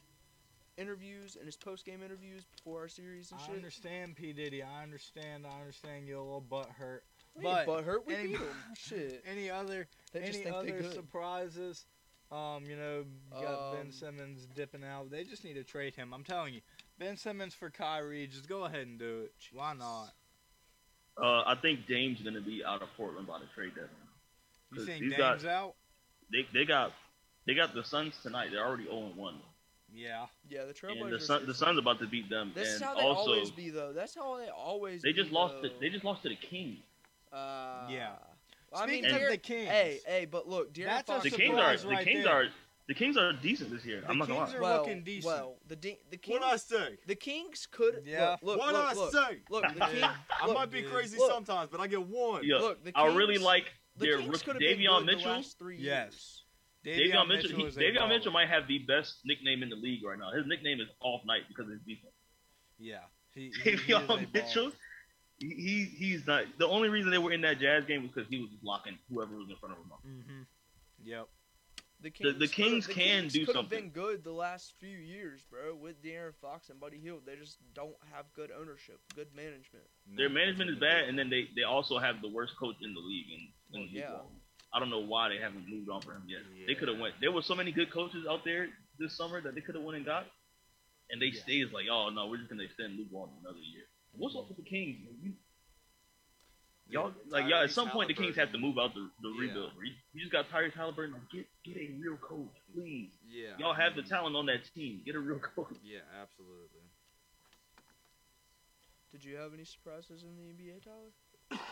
interviews and his postgame interviews before our series and I shit. understand P Diddy. I understand. I understand you're a little butt hurt. But but hurt we any- beat them. Shit. any other They just any think they other good. surprises? Um, you know, you got Ben Um, Simmons dipping out. They just need to trade him. I'm telling you, Ben Simmons for Kyrie. Just go ahead and do it. Why not? Uh, I think Dame's gonna be out of Portland by the trade deadline. You 'Cause think he's Dame's got- out? They they got they got the Suns tonight. They're already 0 1. Yeah. Yeah, the Trailblazers. And the Sun, are the. Suns about to beat them. This is and how they also always be, though. That's how they always. they be, just lost. To, they just lost to the Kings. Uh, Yeah. I mean, of the Kings, Hey, hey, but look, De'Aaron That's Fox. The Kings are surprise the right Kings there. are the Kings are decent this year. The I'm not gonna Kings lie. are well, looking decent. well, the D, the Kings. What I say? The Kings could. Yeah. Look, look, what look, I look, say? look, the King, I might be dude. crazy Look. sometimes, but I get one. Yeah, look, the Kings, I really like the their Kings rookie could Davion good the Mitchell. last three Yes. years. Davion Mitchell. He, Davion. Mitchell might have the best nickname in the league right now. His nickname is Off Night because of his defense. Yeah. He, he, he is Davion baller. Mitchell. He, he he's not. The only reason they were in that Jazz game was because he was blocking whoever was in front of him. Mm-hmm. Yep. The The- Kings, the Kings coulda- can Kings do could have something. been good the last few years, bro, with De'Aaron Fox and Buddy Hield. They just don't have good ownership, good management. Their management is bad, and then they, they also have the worst coach in the league. And, Well, and yeah. I don't know why they haven't moved on for him yet. They could have went. There were so many good coaches out there this summer that they could have went and got, and they Yeah. stayed like, oh no, we're just gonna extend Luke Walton another year. What's up with the Kings? man? You, y'all like y'all at Tyrese some point the Kings have to move out the, the Yeah. rebuild. You, you just got Tyrese Halliburton. Like, get get a real coach, please. Yeah. Y'all have the talent on that team. Get a real coach. Yeah, absolutely. Did you have any surprises in the NBA, Tyler?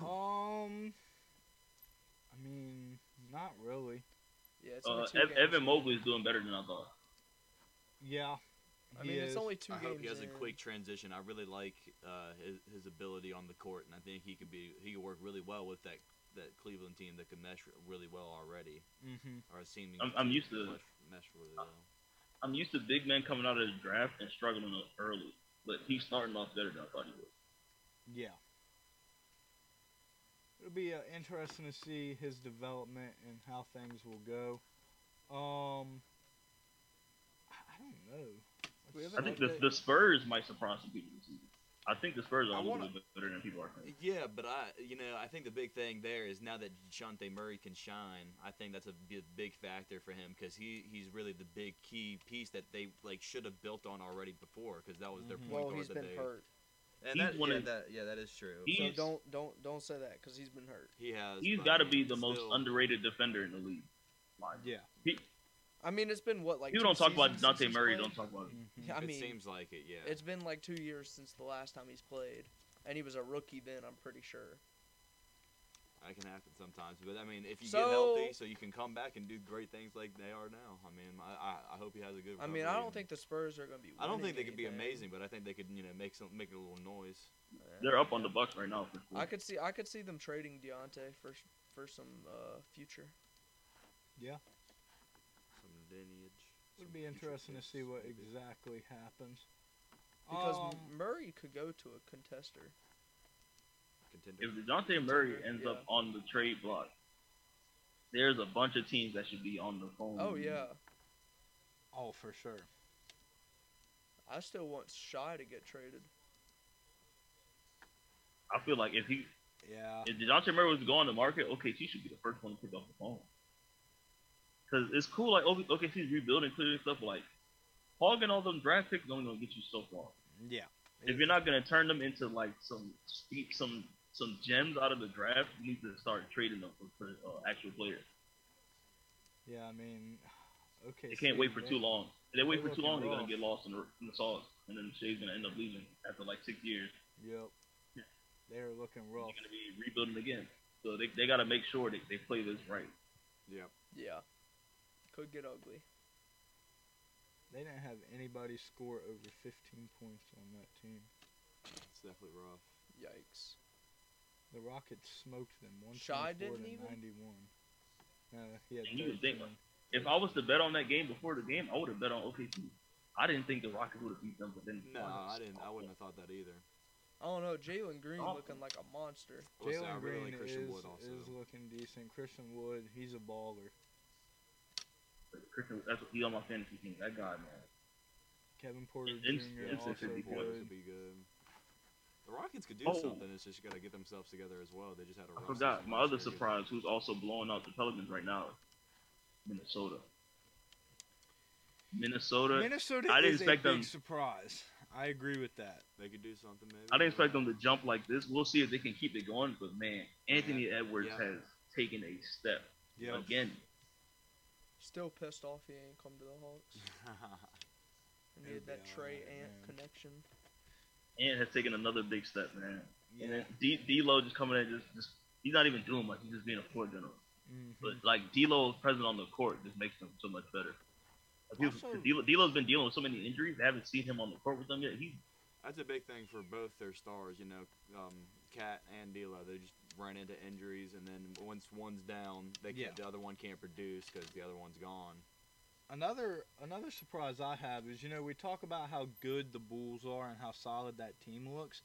Um, I mean, not really. Yeah, it's Uh, Ev- Evan in. Mobley is doing better than I thought. Yeah. I he mean, it's only two I games. hope he has a quick transition. I really like uh, his his ability on the court, and I think he could be he could work really well with that that Cleveland team that could mesh really well already, Mm-hmm. or seeming. I'm- I'm used to- mesh, mesh really well. I'm used to big men coming out of the draft and struggling early, but he's starting off better than I thought he would. Yeah. It'll be uh, interesting to see his development and how things will go. Um, I I don't know. We Let's I think the, the Spurs might surprise some people this season. I think the Spurs are I a little bit better than people are thinking. Yeah, but I, you know, I think the big thing there is now that Dejounte Murray can shine, I think that's a big factor for him because he he's really the big key piece that they like should have built on already before because that was their Mhm. point Well, guard he's that been they. hurt, And He's that, one yeah, of- that, yeah, that is true. So don't don't don't say that because he's been hurt. he has. He's but got to be mean, the most underrated defender in the league. Like, Yeah. he, I mean, it's been what like people don't talk about seasons Dejounte Murray. played? Don't talk about him. Mhm. Yeah, I it mean, seems like it. Yeah. it's been like two years since the last time he's played, and he was a rookie then. I'm pretty sure. That can happen sometimes, but I mean, if you So- get healthy, so you can come back and do great things like they are now. I mean, I, I, I hope he has a good. I mean, I don't think the Spurs are gonna be. I don't think they could be amazing, but I think they could, you know, make some make a little noise. They're up on the Bucks right now for sure. I could see I could see them trading Dejounte for for some uh, future. Some lineage. It'll some be future interesting to see what maybe. exactly happens. Because Um, Murray could go to a contester. Contender. if Dejounte Murray ends yeah. up on the trade block, there's a bunch of teams that should be on the phone. Oh yeah, oh, for sure. I still want Shy to get traded. I feel like if he Yeah. if Dejounte Murray was going to go on the market, OKC should be the first one to pick up the phone. Cause it's cool, like OK- OKC's rebuilding, clearing stuff, but like hogging all them draft picks is only gonna get you so far. Yeah. If you're not gonna turn them into like some steep, some some gems out of the draft, you need to start trading them for, for uh, actual players. Yeah, I mean, okay. They can't wait for too long. If they wait they're for too long, looking they're gonna get lost in the, in the sauce, and then Shai's gonna end up leaving after like six years. Yep. They're looking rough. They're gonna be rebuilding again. So they, they gotta make sure that they play this right. Yeah. Yeah, could get ugly. They didn't have anybody score over 15 points on that team. It's definitely rough. Yikes. The Rockets smoked them. Shy 124 didn't even? 91. No, he had And you would think, If I was to bet on that game before the game, I would have bet on OKC. I didn't think the Rockets would have beat them, but then No, I didn't. I wouldn't have thought that either. I don't know. Jalen Green Oh. looking like a monster. I would Jalen really Green like Christian is, Wood also. is looking decent. Christian Wood, he's a baller. Christian, that's what he's on my fantasy team. That guy, man. Kevin Porter It's- Jr. it's also a Christian Wood good. would be good. The Rockets Rockets could do Oh. something. It's just got to get themselves together as well. They just had a. I forgot my other year. surprise, who's also blowing out the Pelicans right now, Minnesota. Minnesota. Minnesota I didn't is a expect big them- surprise. I agree with that. They could do something maybe. I didn't expect them to jump like this. We'll see if they can keep it going. But man, Anthony Edwards Yeah. has taken a step again. Still pissed off he ain't come to the Hawks. I need that be Trae alright, Ant man. connection. Ant has taken another big step, man. Yeah. And D D'Lo just coming in, just just he's not even doing much. He's just being a floor general. Mhm. But like D'Lo is present on the court just makes them so much better. Like, people- Also- D'Lo, D'Lo's been dealing with so many injuries. They haven't seen him on the court with them yet. He's That's a big thing for both their stars. You know, um, KAT and D'Lo. They just ran into injuries, and then once one's down, they can't, the other one can't produce because the other one's gone. Another another surprise I have is you know we talk about how good the Bulls are and how solid that team looks,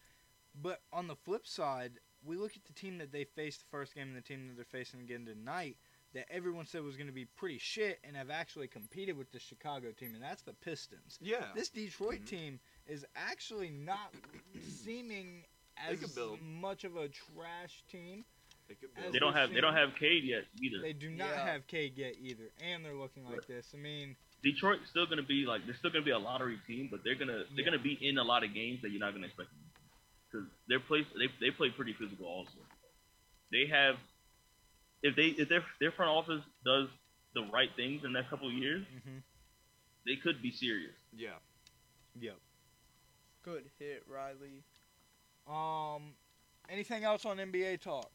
but on the flip side, we look at the team that they faced the first game and the team that they're facing again tonight that everyone said was going to be pretty shit and have actually competed with the Chicago team and that's the Pistons. Yeah. This Detroit Mhm. team is actually not seeming They as could build. much of a trash team. They could build. they don't we've have they don't have Cade yet either. They do not Yeah. have Cade yet either, and they're looking like Right. this. I mean, Detroit's still gonna be like they're still gonna be a lottery team, but they're gonna they're Yeah. gonna be in a lot of games that you're not gonna expect because they're play they they play pretty physical also. They have if they if their their front office does the right things in the next couple of years, mhm. they could be serious. Yeah. yep. Good hit, Riley. Um, anything else on NBA talk?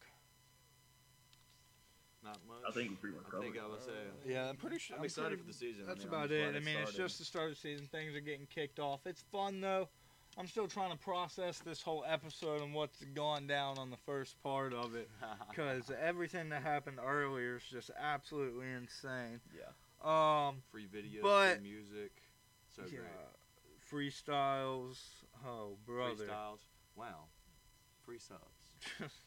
Not much. I think we pretty much I covered. think. I would say. Yeah, I'm pretty sure. I'm excited pretty- for the season. That's I mean, about it. I mean, it's just the start of the season. Things are getting kicked off. It's fun though. I'm still trying to process this whole episode and what's gone down on the first part of it because everything that happened earlier is just absolutely insane. Yeah. Um, free videos, But- free music. So yeah, great. freestyles. Oh, brother. Freestyles. Wow. Free subs.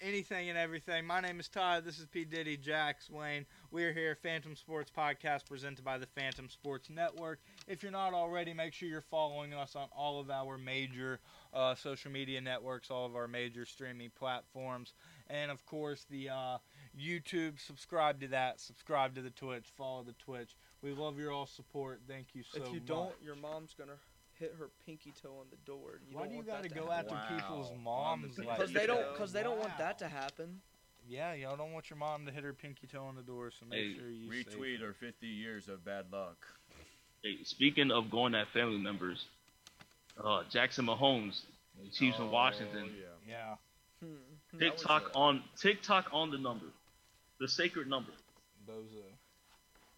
anything and everything. My name is Todd. This is P. Diddy, Jax, Wayne. We're here, Phantom Sports Podcast, presented by the Phantom Sports Network. If you're not already, make sure you're following us on all of our major uh, social media networks, all of our major streaming platforms, and of course the uh, YouTube. Subscribe to that. Subscribe to the Twitch. Follow the Twitch. We love your all support. Thank you so much. if you don't, your mom's gonna hit her pinky toe on the door. You why don't do you want gotta that to go happen. after people's Wow. On the moms? pinky like Because they don't, because they don't want that to happen. Yeah, y'all don't want your mom to hit her pinky toe on the door, so make Hey, sure you Retweet her. or 50 years of bad luck. Hey, speaking of going at family members, uh, Jackson Mahomes, the Chiefs in Washington, Oh, yeah. Yeah. Hmm. TikTok uh, on TikTok on the number, the sacred number. Bozo.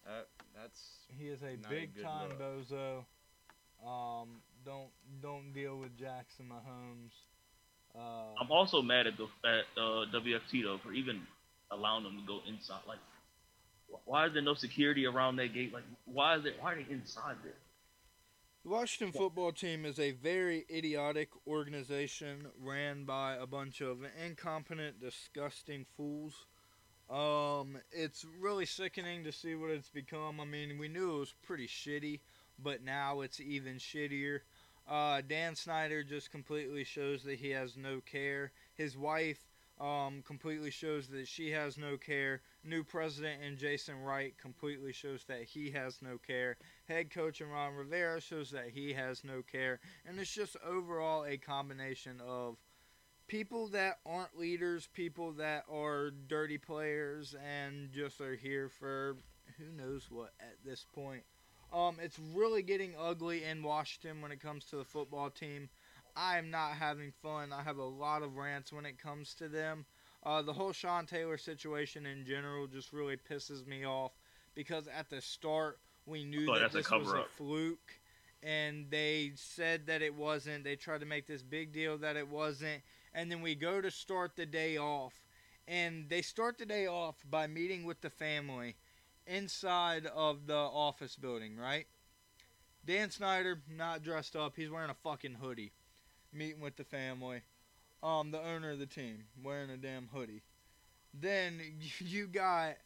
That, that's He is a Not a big good time look. bozo. Um, don't don't deal with Jackson Mahomes. Uh, I'm also mad at the at uh, WFT though for even allowing them to go inside. Like, why is there no security around that gate? Like, why is it? Why are they inside there? the Washington football team is a very idiotic organization ran by a bunch of incompetent, disgusting fools. Um, it's really sickening to see what it's become. I mean, we knew it was pretty shitty, but now it's even shittier. Uh, Dan Snyder just completely shows that he has no care. His wife um, completely shows that she has no care. New president and Jason Wright completely shows that he has no care. Head coach and Ron Rivera shows that he has no care. And it's just overall a combination of people that aren't leaders, people that are dirty players, and just are here for who knows what at this point. Um, it's really getting ugly in Washington when it comes to the football team. I am not having fun. I have a lot of rants when it comes to them. Uh, the whole Sean Taylor situation in general just really pisses me off because at the start we knew that that's a this was a fluke, and they said that it wasn't. They tried to make this big deal that it wasn't, and then we go to start the day off, and they start the day off by meeting with the family inside of the office building, right? Dan Snyder not dressed up. He's wearing a fucking hoodie, meeting with the family. Um, the owner of the team wearing a damn hoodie. Then you got,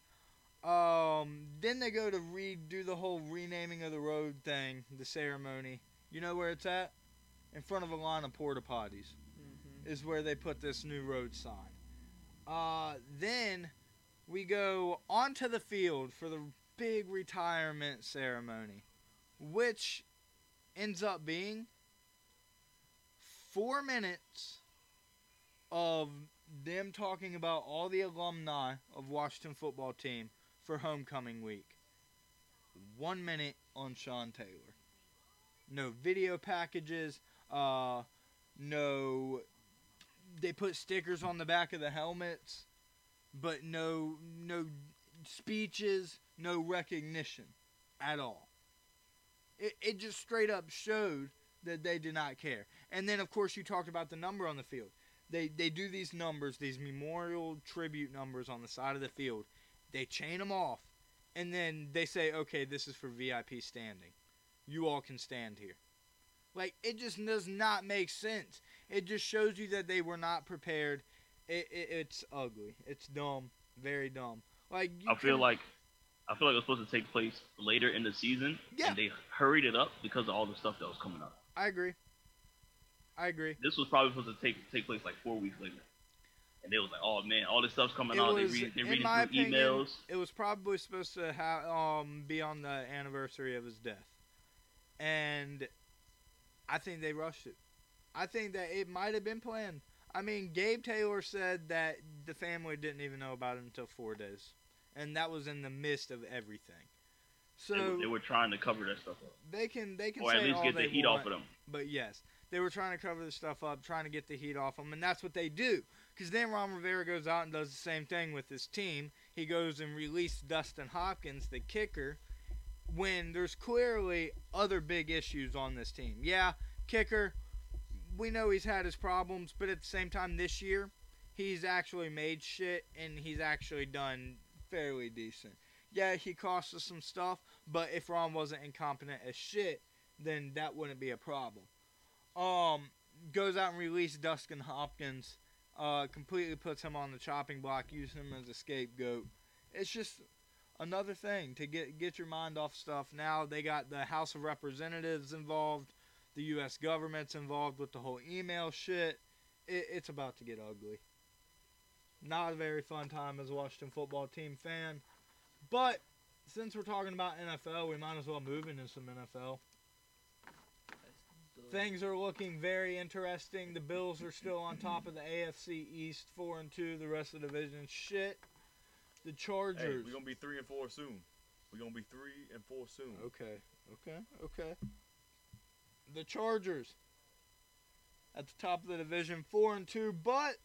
um, then they go to redo the whole renaming of the road thing, the ceremony. You know where it's at? in front of a line of porta potties hmm is where they put this new road sign. Uh, then we go onto the field for the big retirement ceremony, which ends up being four minutes of them talking about all the alumni of Washington football team for homecoming week. One minute on Sean Taylor. No video packages. Uh, no they put stickers on the back of the helmets, but no no speeches, no recognition at all. It it just straight up showed that they did not care. And then of course you talked about the number on the field. They they do these numbers, these memorial tribute numbers on the side of the field. They chain them off and then they say, "Okay, this is for VIP standing. You all can stand here." Like it just does not make sense. It just shows you that they were not prepared. It, it, it's ugly. It's dumb. Very dumb. Like you I feel like I feel like it was supposed to take place later in the season, Yeah. and they hurried it up because of all the stuff that was coming up. I agree. I agree. This was probably supposed to take take place like four weeks later, and they was like, "Oh man, all this stuff's coming It out." was, they read, they reading through opinion, emails. It was probably supposed to ha- um be on the anniversary of his death, and I think they rushed it. I think that it might have been planned. I mean, Gabe Taylor said that the family didn't even know about it until four days, and that was in the midst of everything. So they, were, they were trying to cover that stuff up, they can they can or say at least get the heat want, off of them. But yes, they were trying to cover the stuff up, trying to get the heat off them, and that's what they do. Because then Ron Rivera goes out and does the same thing with his team. He goes and releases Dustin Hopkins, the kicker, when there's clearly other big issues on this team. Yeah, kicker, we know he's had his problems, but at the same time this year, he's actually made shit and he's actually done fairly decent. Yeah, he cost us some stuff, but if Ron wasn't incompetent as shit, then that wouldn't be a problem. Um, goes out and releases Dustin Hopkins, uh, completely puts him on the chopping block, uses him as a scapegoat. It's just another thing to get get your mind off stuff. Now they got the House of Representatives involved, the U.S. government's involved with the whole email shit. It, it's about to get ugly. Not a very fun time as a Washington football team fan, but since we're talking about NFL, we might as well move into some NFL. Things are looking very interesting. The Bills are still on top of the AFC East, four and two. The rest of the division, shit. The Hey, Chargers. we're gonna be three and four soon. We're gonna be three and four soon. Okay, okay, okay. The Chargers at the top of the division, four and two, but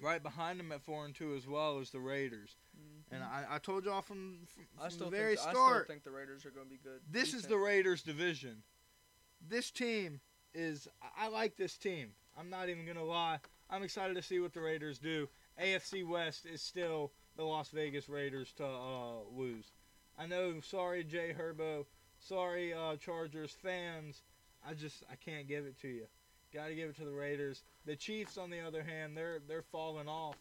right behind them at four and two as well is the Raiders. And I, I told y'all from, from, I still the very think, I start, still think the Raiders are going to be good. this is the Raiders division. This team is I I like this team. I'm not even gonna lie. I'm excited to see what the Raiders do. AFC West is still the Las Vegas Raiders to uh, lose. I know. Sorry, Jay Herbo. Sorry, uh, Chargers fans. I just I can't give it to you. Got to give it to the Raiders. The Chiefs, on the other hand, they're they're falling off.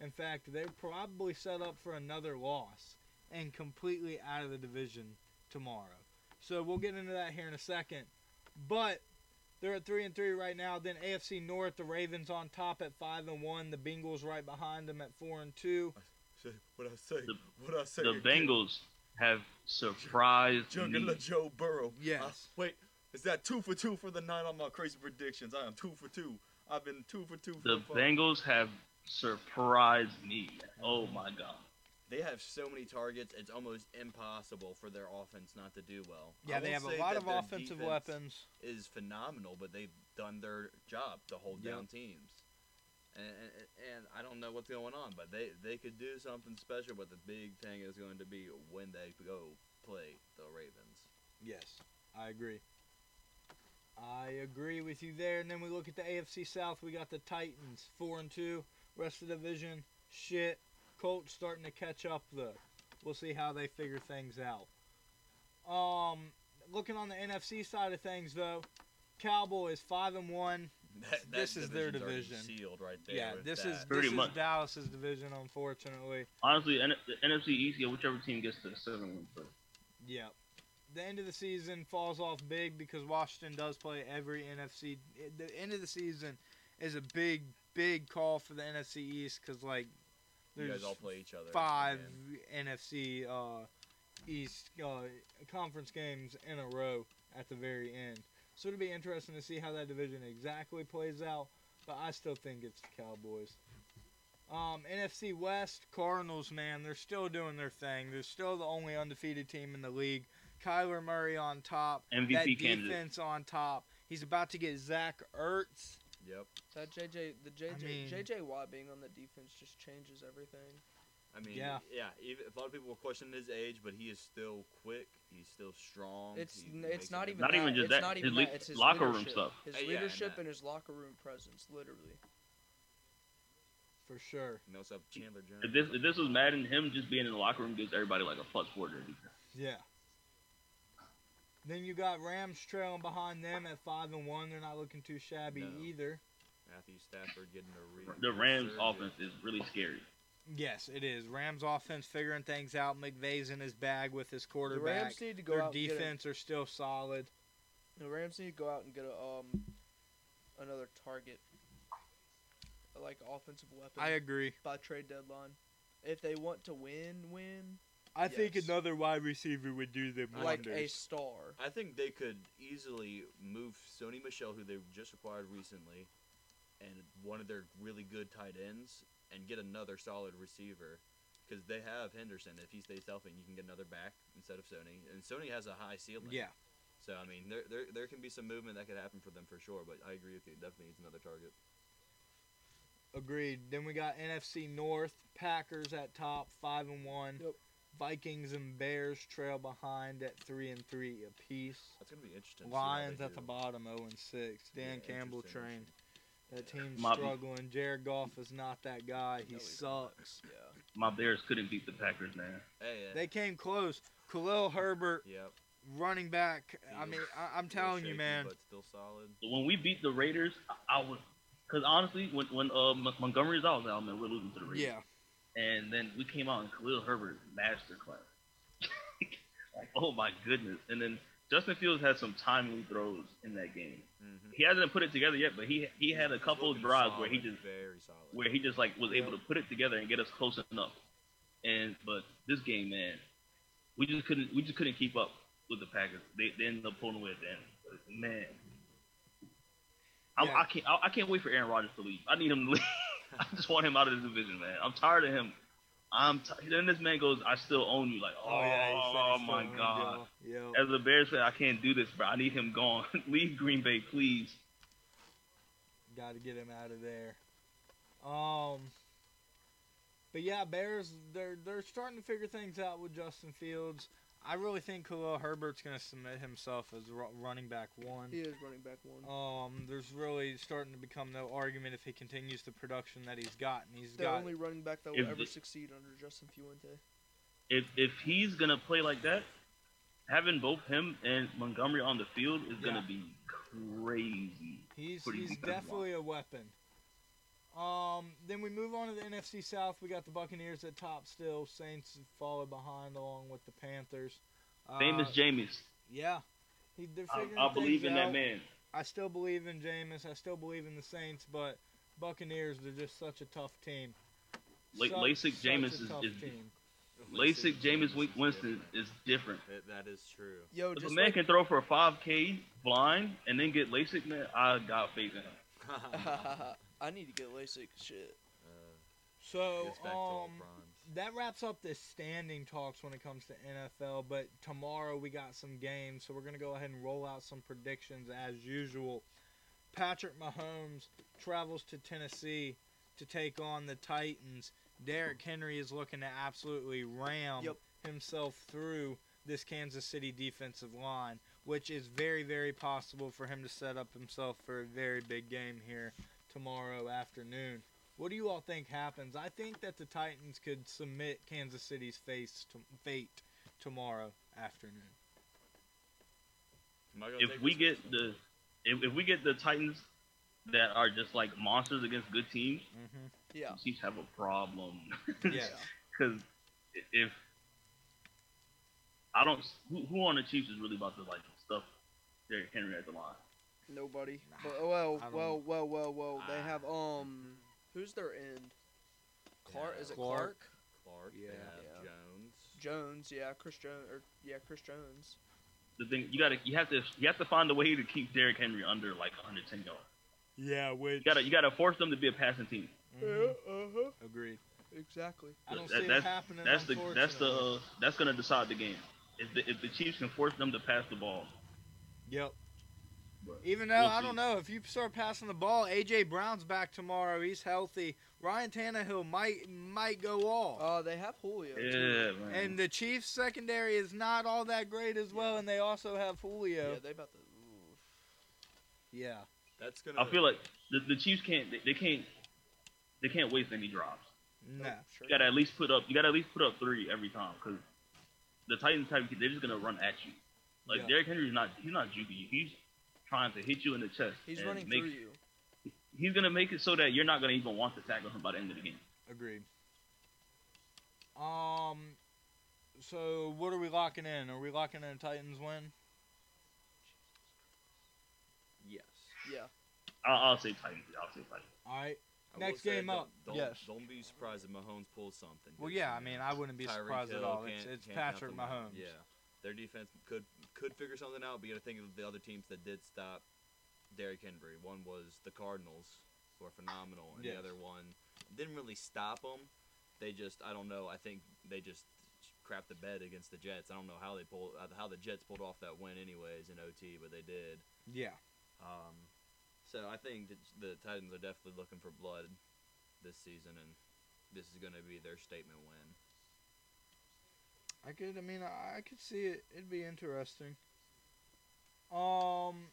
In fact, they're probably set up for another loss and completely out of the division tomorrow. So we'll get into that here in a second. But they're at three and three right now. Then AFC North, the Ravens on top at five and one. The Bengals right behind them at four and two. Say What I say? The- What I say? The again. Bengals have surprised me. Joe Burrow. Yes. Uh, wait, is that two for two for the night on my crazy predictions? I am two for two. I've been two for two. The for Bengals have surprised me. Oh my god. They have so many targets; it's almost impossible for their offense not to do well. Yeah, they have a lot of offensive weapons. Is phenomenal, but they've done their job to hold Yep. down teams. And, and, I don't know what's going on, but they they could do something special. But the big thing is going to be when they go play the Ravens. Yes, I agree. I agree with you there. And then we look at the AFC South. We got the Titans, four and two. Rest of the division, shit. Colts starting to catch up though. We'll see how they figure things out. Um, looking on the NFC side of things though, Cowboys five and one. That, that This is their division. Sealed right there. Yeah, this that. is Pretty this much. is Dallas's division, unfortunately. Honestly, N- the NFC East, yeah, whichever team gets to the seven wins first. Yep. the end of the season falls off big because Washington does play every NFC. The end of the season is a big, big call for the NFC East because like You guys all play each other. five and NFC uh, East uh, conference games in a row at the very end. So it'll be interesting to see how that division exactly plays out. But I still think it's the Cowboys. Um, NFC West Cardinals, man, they're still doing their thing. They're still the only undefeated team in the league. Kyler Murray on top. MVP that candidate. defense on top. He's about to get Zach Ertz. Yep. That JJ, the JJ, mean- JJ Watt being on the defense just changes everything. I mean, Yeah. yeah. Even, a lot of people will question his age, but he is still quick. He's still strong. It's he n- it's not even Not that. even just it's that, Not his even le- that. It's his locker room stuff. His Uh, yeah, and leadership that- and his locker room presence, literally. For sure. And they also have Chandler Jones. If this if this was Madden, him just being in the locker room gives everybody like a plus four jersey. Yeah. Then you got Rams trailing behind them at five and one. They're not looking too shabby No. either. Matthew Stafford getting a re- The Rams resurgence. offense is really scary. Yes, it is. Rams offense figuring things out. McVay's in his bag with his quarterback. The. Rams need to go Their out. and a- defense are still solid. The Rams need to go out and get a um another target, like offensive weapon, I agree. by trade deadline. If they want to win, win I think another wide receiver would do them like a star. I think they could easily move Sony Michel, who they just acquired recently, and one of their really good tight ends, and get another solid receiver. Because they have Henderson. If he stays healthy, you can get another back instead of Sony. And Sony has a high ceiling. yeah. So I mean, there, there there can be some movement that could happen for them for sure. But I agree with you. Definitely needs another target. Agreed. Then we got NFC North, Packers at top, five and one. Yep. Vikings and Bears trail behind at three and three apiece. That's gonna be interesting. to see how Lions they at the bottom, zero and six. Dan Yeah, Campbell interesting, train. That team's My- struggling. Jared Goff is not that guy. He No, he's not. sucks. Yeah. My Bears couldn't beat the Packers, man. Hey, yeah. They came close. Khalil Herbert, Yep. running back. I He mean, was I, I'm a little telling you, man. But still solid. When we beat the Raiders, I, I was, because honestly, when when uh, Montgomery's out, I was like, oh man, we're losing to the Raiders. Yeah. And then we came out and Khalil Herbert masterclass. like, oh my goodness. And then Justin Fields had some timely throws in that game. Mm-hmm. He hasn't put it together yet, but he he had a couple of drives where he just very solid. where he just like was able to put it together and get us close enough. And but this game, man, we just couldn't we just couldn't keep up with the Packers. They, they ended up pulling away at the end. But, man, I, Yeah. I can't I, I can't wait for Aaron Rodgers to leave. I need him to leave. I just want him out of the division, man. I'm tired of him. I'm t- then this man goes, I still own you. Like, oh, oh my god. Yeah. As a Bears fan, I can't do this, bro. I need him gone. leave Green Bay, please. Got to get him out of there. Um. But yeah, Bears they're they're starting to figure things out with Justin Fields. I really think Khalil Herbert's going to submit himself as running back one. He is running back one. Um, there's really starting to become no argument if he continues the production that he's gotten. He's the got only running back that will ever the- succeed under Justin Fuente. if if he's gonna play like that, having both him and Montgomery on the field is Yeah. gonna be crazy. He's he's defensive definitely a weapon. Um, then we move on to the NFC South. We got the Buccaneers at top still. Saints follow behind along with the Panthers. Uh, Famous Jameis. Yeah, he, they're I, figuring I believe things in that man. I still believe in Jameis. I still believe in the Saints, but Buccaneers they're just such a tough team. La- Such- LASIK such Jameis is- is- team. LASIK Jameis Jameis Winston is different. That- that is true. Yo, If a man like, can throw for a 5K blind and then get LASIK, man, I got faith in him. I need to get LASIK. Shit. Uh, So gets back to all um, that wraps up the standing talks when it comes to NFL. But tomorrow we got some games, so we're gonna go ahead and roll out some predictions as usual. Patrick Mahomes travels to Tennessee to take on the Titans. Derrick Henry is looking to absolutely ram Yep. himself through this Kansas City defensive line, which is very, very possible for him to set up himself for a very big game here tomorrow afternoon. What do you all think happens? I think that the Titans could submit Kansas City's face to, fate tomorrow afternoon. Am I gonna If we get one? the if, if we get the Titans that are just like monsters against good teams, Mm-hmm. Yeah. the Chiefs have a problem. Yeah. Because if I don't. Who, who on the Chiefs is really about to like stuff Derrick Henry at the line? Nobody. Nah, but, well, I don't- well, well, well, well. They Ah. have um, who's their end? Clark. Yeah. Is it Clark. Clark? Clark. Yeah. Yeah. Jones. Jones. Yeah, Chris Jones. Or yeah, Chris Jones. The thing you gotta, you have to, you have to find a way to keep Derrick Henry under like 110 yards. Yeah, which You gotta, you gotta force them to be a passing team. Mhm. Uh huh. agreed. Exactly. I don't That- see it that's, happening. That's the, that's the, uh, that's gonna decide the game. If the, if the Chiefs can force them to pass the ball, Yep. But Even though we'll I don't know if you start passing the ball, AJ Brown's back tomorrow. He's healthy. Ryan Tannehill might might go off. Uh, they have Julio. too. yeah, man. and the Chiefs secondary is not all that great as well, and they also have Julio. Yeah, they about to. oof. Yeah. That's gonna. I feel like the, the Chiefs can't, they, they can't, they can't waste any drops. No. Nope, sure You gotta at least put up, you gotta at least put up three every time, because the Titans type, they're just gonna run at you. Like Yeah. Derrick Henry's not, he's not juking you. He's trying to hit you in the chest. He's running make, through you. He's gonna make it so that you're not gonna even want to tackle him by the end of the game. Agreed. Um. So what are we locking in? Are we locking in a Titans win? yes. Yeah. I'll, I'll say Titans. I'll say Titans. All right. I Next game don't- up. Don't, Yes. Don't be surprised if Mahomes pulls something. Well, yeah. I mean, I wouldn't be Tyreek surprised at all. It's it's Patrick count them out. Mahomes. Yeah, their defense could could figure something out, but you got to think of the other teams that did stop Derrick Henry. One was the Cardinals, who are phenomenal, and Yes. the other one didn't really stop them. They just, I don't know. I think they just crapped the bed against the Jets. I don't know how they pulled uh, how the Jets pulled off that win, anyways, in OT, but they did. Yeah. Um, so I think that the Titans are definitely looking for blood this season, and this is going to be their statement win. I could. I mean, I, I could see it. It'd be interesting. Um.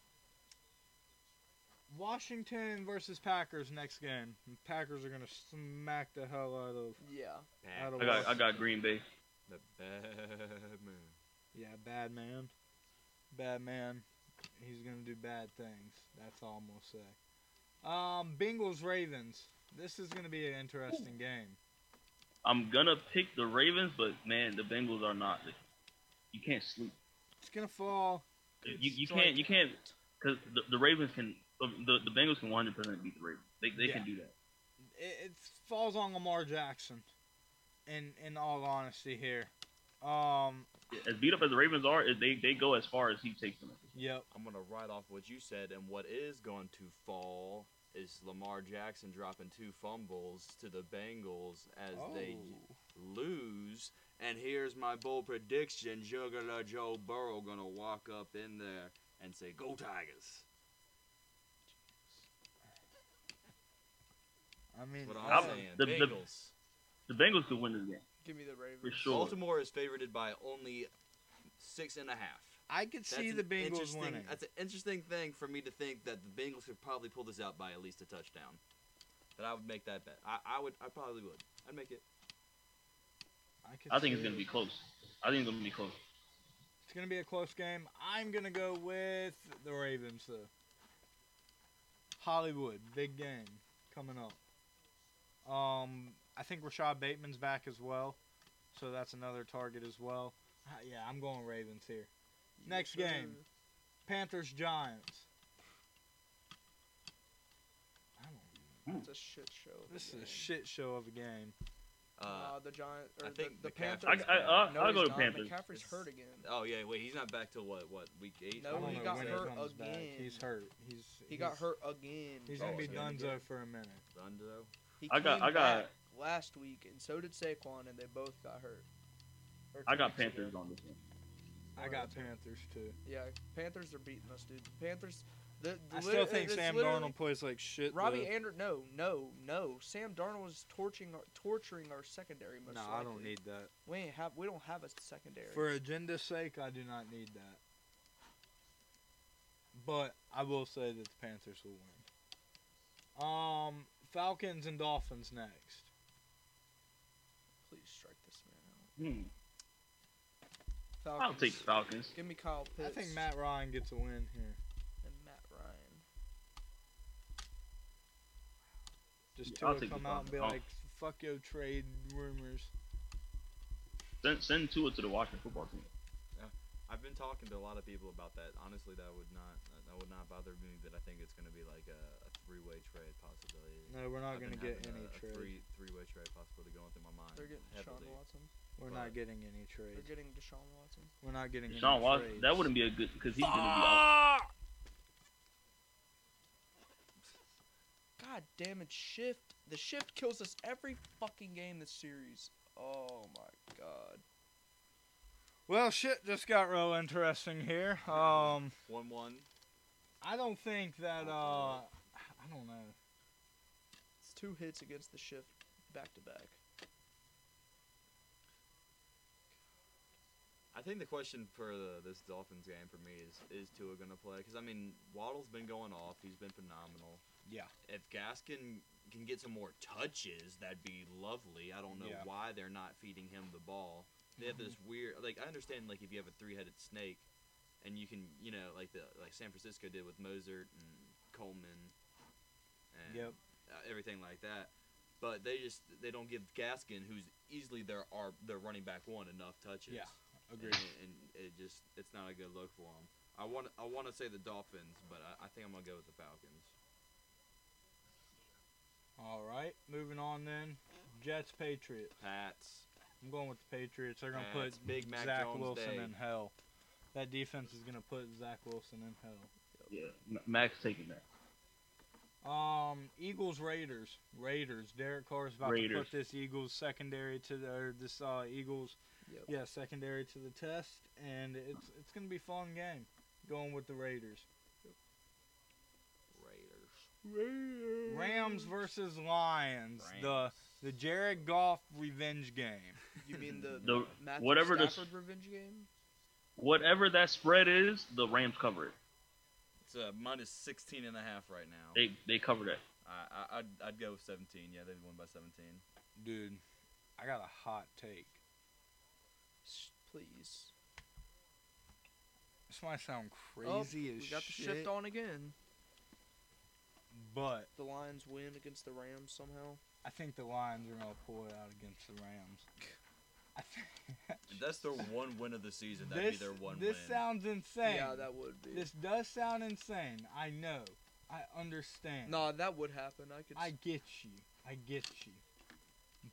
Washington versus Packers next game. Packers are gonna smack the hell out of. Yeah. Out of I got, I got Green Bay. The bad man. Yeah, bad man. Bad man. He's gonna do bad things. That's all I'm gonna say. Um, Bengals Ravens. This is gonna be an interesting game. I'm gonna pick the Ravens, but man, the Bengals are not. You can't sleep. It's gonna fall. You, you can't. You can't because the, the Ravens can. The, the Bengals can 100 percent beat the Ravens. They they Yeah. can do that. It, it falls on Lamar Jackson. In in all honesty here. Um. As beat up as the Ravens are, they they go as far as he takes them. Yep. I'm gonna write off what you said, and what is going to fall is Lamar Jackson dropping two fumbles to the Bengals as they Oh. lose. And here's my bold prediction: Juggler Joe Burrow gonna walk up in there and say, "Go Tigers." I mean, What I'm I'll- saying, the- the- Bengals. The Bengals could win this game Give me the Ravens. for sure. Baltimore is favored by only six and a half. I could see the Bengals winning. That's an interesting thing for me to think that the Bengals could probably pull this out by at least a touchdown. That I would make that bet. I, I would. I probably would. I'd make it. I, could I think it's gonna be close. I think it's gonna be close. It's gonna be a close game. I'm gonna go with the Ravens though. Hollywood, big game coming up. Um, I think Rashad Bateman's back as well, so that's another target as well. Uh, yeah, I'm going Ravens here. Next game. Panthers Giants. I don't. It's a shit show. of a This is a shit show of a game. Uh, Uh, the Giant or I the, think the McCaffrey's Panthers. I, I, I'll, no, I'll go to not. Panthers. McCaffrey's It's- hurt again. oh yeah, wait. He's not back till what? What week eight? No, he got when hurt comes back. again. He's hurt. He's He got hurt again. He's Oh, gonna be Dunzo again. for a minute. Dunzo. He I got- came I got- back last week, and so did Saquon, and they both got hurt. I got weeks ago. Panthers on this one. I got Panthers too. Yeah, Panthers are beating us, dude. Panthers. The, the I lit- still think it's Sam literally- Darnold plays like shit. Robbie though. Ander, no, no, no. Sam Darnold is torturing our, torturing our secondary. Most No, I don't need that. We ain't have. We don't have a secondary. For agenda's sake, I do not need that. But I will say that the Panthers will win. Um, Falcons and Dolphins next. Please strike this man out. Hmm. Falcons. I'll take the Falcons. Give me Kyle Pitts. I think Matt Ryan gets a win here. and Matt Ryan. Just Yeah, I'll to come out and be Falcons. like, "Fuck your trade rumors." Send send Tua to the Washington football team. Yeah, I've been talking to a lot of people about that. Honestly, that would not that would not bother me. But I think it's going to be like a, a three-way trade possibility. No, we're not going to get any a, a three three-way trade possibility going through my mind. They're getting Deshaun heavily. Watson. We're but- not getting any trades. We're trades. getting Deshaun Watson. We're not getting Deshaun any Watson, trades. that wouldn't be a good because he's gonna be out. God damn it, shift. The shift kills us every fucking game this series. Oh my god. Well, shit just got real interesting here. Um, One-one. I don't think that. Uh, I don't know. It's two hits against the shift back to back. I think the question for the, this Dolphins game for me is is Tua gonna play? Because I mean, Waddle's been going off. He's been phenomenal. Yeah. If Gaskin can get some more touches, that'd be lovely. I don't know Yeah. why they're not feeding him the ball. They have this weird, like I understand, like if you have a three-headed snake, and you can, you know, like the like San Francisco did with Mostert and Coleman, and Yep. uh, everything like that. But they just they don't give Gaskin, who's easily their our their running back one, enough touches. Yeah. Agreed. And, and it just it's not a good look for them. I want I want to say the Dolphins, but I, I think I'm gonna go with the Falcons. All right. Moving on then. Jets, Patriots. Pats. I'm going with the Patriots. They're going to Pats, put Big Mac Zach Jones Wilson Day. in hell. That defense is going to put Zach Wilson in hell. Yeah, M- Max taking that. Um, Eagles Raiders. Raiders. Derek Carr is about to put this Eagles secondary to the or this uh, Eagles Yep. yeah secondary to the test, and it's it's gonna be a fun game. Going with the Raiders. Raiders. Rams versus Lions. The Rams. the Jared Goff revenge game. You mean the, The- Matthew whatever the Stafford revenge game? Whatever that spread is, the Rams cover it. It's uh, minus 16 and a half right now. They they cover that. I, I I'd, I'd go with 17. Yeah, they won by 17. Dude, I got a hot take. S- Please. This might sound Oh, crazy as we got the shift on again. but The Lions win against the Rams somehow. I think the Lions are gonna pull it out against the Rams. I think If that's their one win of the season, that'd this be their one win. this win. sounds insane. Yeah, that would be. This does sound insane. I know. I understand. no, that would happen. I could. I s- get you. I get you.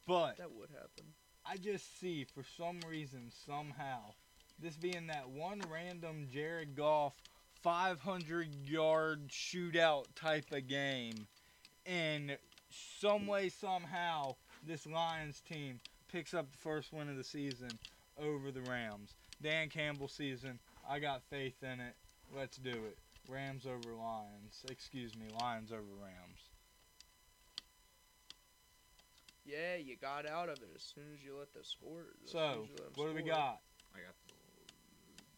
But that would happen. I just see for some reason, somehow, this being that one random Jared Goff 500 yard shootout type of game, and some way, somehow, this Lions team picks up the first win of the season over the Rams. Dan Campbell season, I got faith in it. Let's do it. Rams over Lions. Excuse me, Lions over Rams. Yeah, you got out of it as soon as you let the score. as So, as you let 'em what do we got? I got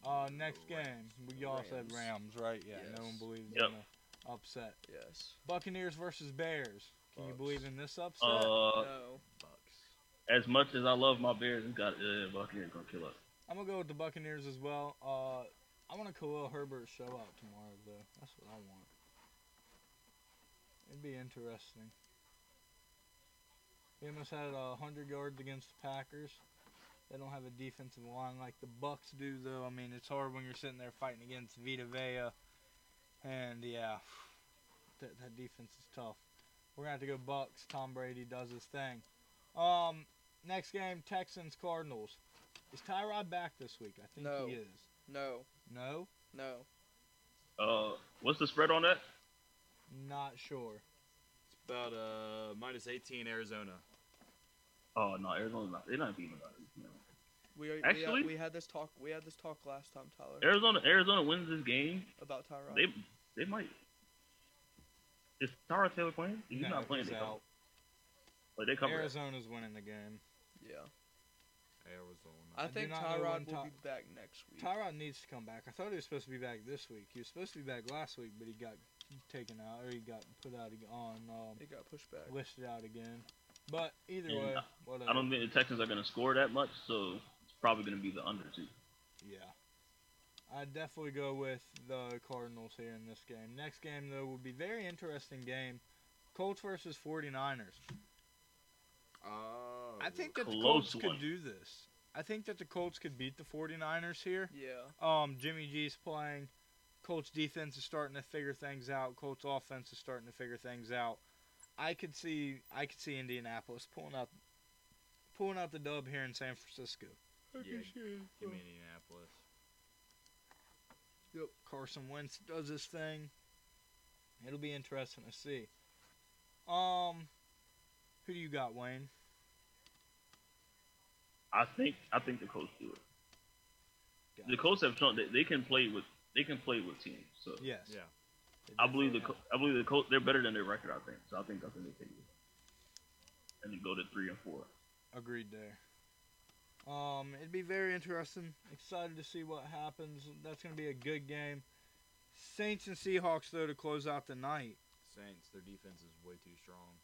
the Uh, next Rams. game. We all said Rams. Rams, right? Yeah, no one believes Yep. in the upset. Yes. Buccaneers versus Bears. Can you believe in this upset? Uh, no. As much as I love my Bears, it's got uh, Buccaneers gonna kill us. I'm gonna go with the Buccaneers as well. Uh, I want a Khalil Herbert show out tomorrow, though. That's what I want. It'd be interesting. He almost had uh, 100 yards against the Packers. They don't have a defensive line like the Bucks do, though. I mean, it's hard when you're sitting there fighting against Vita Vea, and yeah, that, that defense is tough. We're gonna have to go Bucks. Tom Brady does his thing. Um, next game, Texans Cardinals. Is Tyrod back this week? I think No. he is. No. No, No. Uh, what's the spread on that? not sure. It's about uh minus 18 Arizona. Oh no, Arizona's not. They're not beating anybody. No. We we, Actually- had, we had this talk. We had this talk last time, Tyler, Arizona, Arizona wins this game. about Tyrod. They they might. Is Tyrod Taylor playing? He's No, not playing. he's They cover. out. Like they cover. it. Arizona's winning the game. Yeah. Arizona. I, I think not Tyrod will Ty- be back next week. Tyrod needs to come back. I thought he was supposed to be back this week. He was supposed to be back last week, but he got taken out or he got put out on um, It got pushed back. listed out again. But either And way, I- whatever. I don't think the Texans are gonna score that much, so it's probably gonna be the under too. Yeah. I'd definitely go with the Cardinals here in this game. Next game, though, will be very interesting game. Colts versus 49ers. Oh. I think that the Colts one. could do this. I think that the Colts could beat the 49ers here. Yeah. Um, Jimmy G's playing. Colts defense is starting to figure things out. Colts offense is starting to figure things out. I could see I could see Indianapolis pulling out pulling out the dub here in San Francisco. Yeah, give me Indianapolis. Yep. Carson Wentz does his thing. It'll be interesting to see. Um, who do you got, Wayne? I think I think the Colts do it. Got The. Colts have shown that they can play with they can play with teams. So Yes. Yeah. I believe the definitely Col- I believe the Colts they're better than their record. I think so. I think I think they take it and then go to three and four. Agreed there. Um, it'd be very interesting. Excited to see what happens. That's gonna be a good game. Saints and Seahawks though to close out the night. Saints, their defense is way too strong,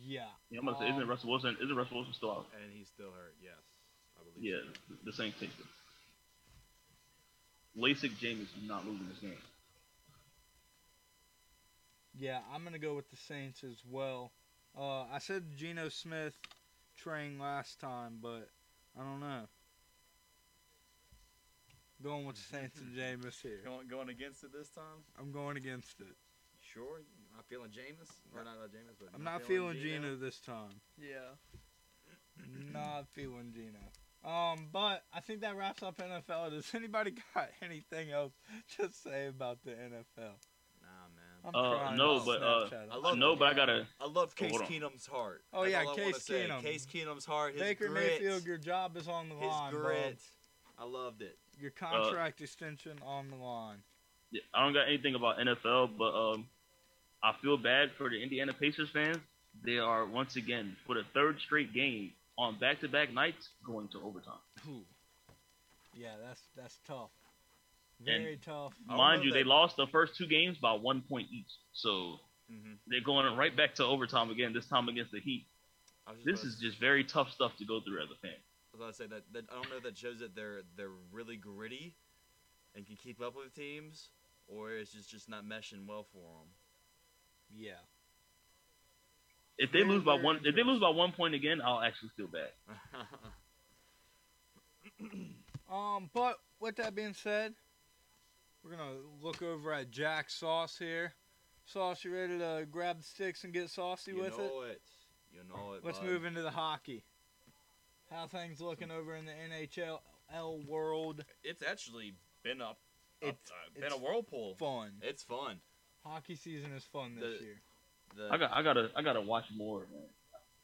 Yeah. Yeah, I'm gonna say, isn't Um, Russell Wilson isn't Russell Wilson still out? and he's still hurt. Yes, I believe. Yeah, so. the Saints take it. LASIK James is not losing this game. Yeah, I'm gonna go with the Saints as well. Uh, I said Geno Smith train last time, but I don't know. Going with the Saints and Jameis here. Going, going against it this time? I'm going against it. Sure, you're not feeling Jameis or not, not Jameis, but I'm you're not feeling Geno? Geno this time. Yeah. not feeling Geno. Um, but I think that wraps up NFL. Does anybody got anything else to say about the NFL? Nah, man. I'm Uh, no, but, uh, I love no, but I gotta. I love Case hold on. Keenum's heart. Oh, That's yeah, all I Case say. Keenum. Case Keenum's heart. His Baker grit, Mayfield, your job is on the his line, bro. grit. I loved it. Your contract extension on the line. Yeah, I don't got anything about NFL, but um, I feel bad for the Indiana Pacers fans. They are once again for the third straight game on back-to-back nights going to overtime. Ooh. Yeah, that's that's tough. Very tough. Mind you, they lost the first two games by one point each, so Mm-hmm. they're going right back to overtime again. This time against the Heat. I was just This is just very tough stuff to go through as a fan. I was about to say that, that I don't know if that shows that they're they're really gritty and can keep up with teams, or it's just just not meshing well for them. Yeah. If they lose by one, if they lose by one point again, I'll actually feel bad. Um, but with that being said, we're gonna look over at Jack Sauce here. Sauce, you ready to grab the sticks and get saucy you with it? You know it. You know it. Let's bud. move into the hockey. How things looking over in the NHL world? It's actually been up. It's- up uh, been it's a whirlpool. Fun. It's fun. Hockey season is fun this The- year. The, I got, I gotta, I gotta watch more, man.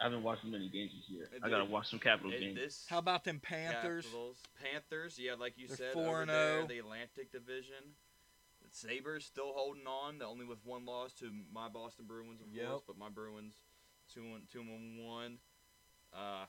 I haven't watched many games this year. It I gotta watch some Capitals games. this How about them Panthers? Capitals, Panthers, yeah, like you They're said, 4 over and there, the Atlantic Division. The Sabres still holding on, only with one loss to my Boston Bruins, of Yep. course, but my Bruins two and two and one. Uh,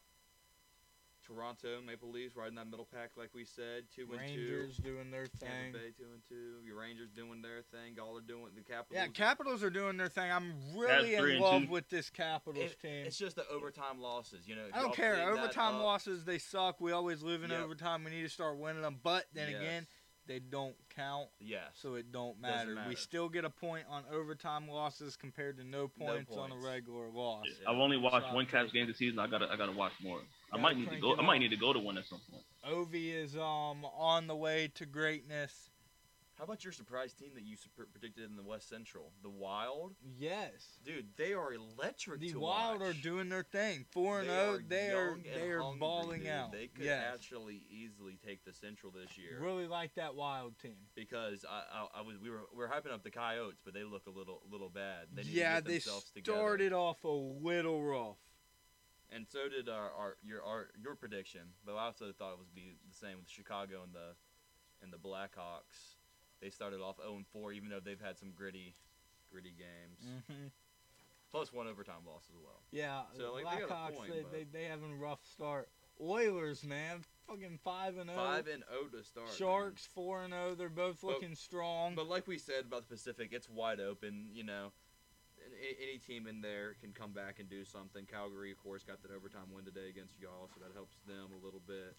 Toronto Maple Leafs riding that middle pack, like we said, two Rangers doing their and two. thing. Tampa Bay two and two. Your Rangers doing their thing. Y'all are doing the Capitals. Yeah, Capitals are doing their thing. I'm really three in love with this Capitals It- team. it's just the overtime losses, you know. I don't care. Overtime up- losses, they suck. We always live in Yep. overtime. We need to start winning them. But then Yes. again, they don't count, Yes. so it don't Doesn't matter. We still get a point on overtime losses compared to no points, on a regular loss. Yeah. I've only watched So one I'll Caps game this season. I gotta, I gotta watch more. I might need to go. I might need to go to one at some point. Ovi is um on the way to greatness. How about your surprise team that you predicted in the West Central? The Wild? Yes. Dude, they are electric The to Wild watch. are doing their thing. Four and They zero. They are they are hungry, balling dude. out. They could yes. actually easily take the Central this year Really like that Wild team. because I, I, I was we were we were hyping up the Coyotes, but they look a little little bad. They need yeah, to get they themselves together. started off a little rough. And so did our, our your our your prediction. But I also thought it would be the same with Chicago and the and the Blackhawks. They started off 0 4, even though they've had some gritty gritty games, hmm plus one overtime loss as well. Yeah, So, like, they got a Blackhawks point, they, they they having a rough start. Oilers, man, fucking five and zero. Five and 0 to start. man. Sharks four and zero. They're both But- looking strong. But like we said about the Pacific, it's wide open. You know, any, team in there can come back and do something. Calgary, of course, got that overtime win today against y'all, so that helps them a little bit.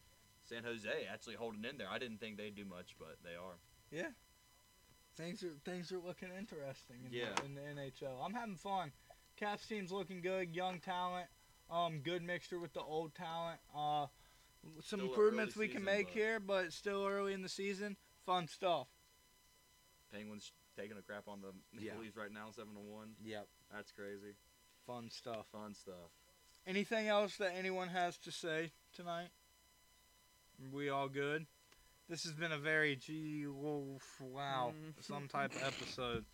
San Jose actually holding in there. I didn't think they'd do much, but they are. yeah, things are things are looking interesting in, Yeah. the, in the NHL. I'm having fun. Caps team's looking good. Young talent. Um, good mixture with the old talent. Uh, some Still improvements we can make but- here, but still early in the season. Fun stuff. Penguins taking a crap on the Maple Yeah. Leafs right now, seven to one. Yep. That's crazy. Fun stuff. Fun stuff. Anything else that anyone has to say tonight? We all good? This has been a very G wolf wow Mm. some type of episode.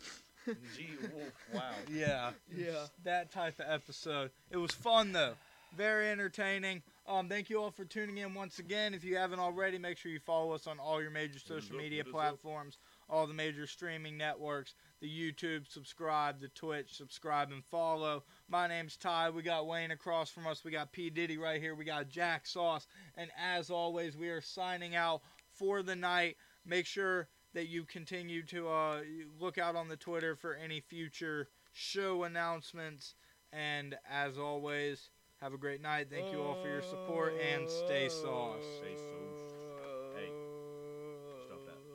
G wolf, wow. Yeah. Yeah. That type of episode. It was fun though. Very entertaining. Um, thank you all for tuning in once again. If you haven't already, make sure you follow us on all your major social media platforms. up. All the major streaming networks, the YouTube, subscribe, the Twitch, subscribe and follow. My name's Ty. We got Wayne across from us. We got P. Diddy right here. We got Jack Sauce. And as always, we are signing out for the night. Make sure that you continue to uh, look out on the Twitter for any future show announcements. And as always, have a great night. Thank you all for your support and stay sauce. Stay sauce.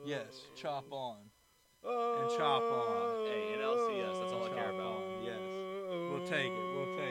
Hey, stop that. Yes, chop on. And chop on. Hey, NLCS, that's all I care about. on, Yes. We'll take it. We'll take it.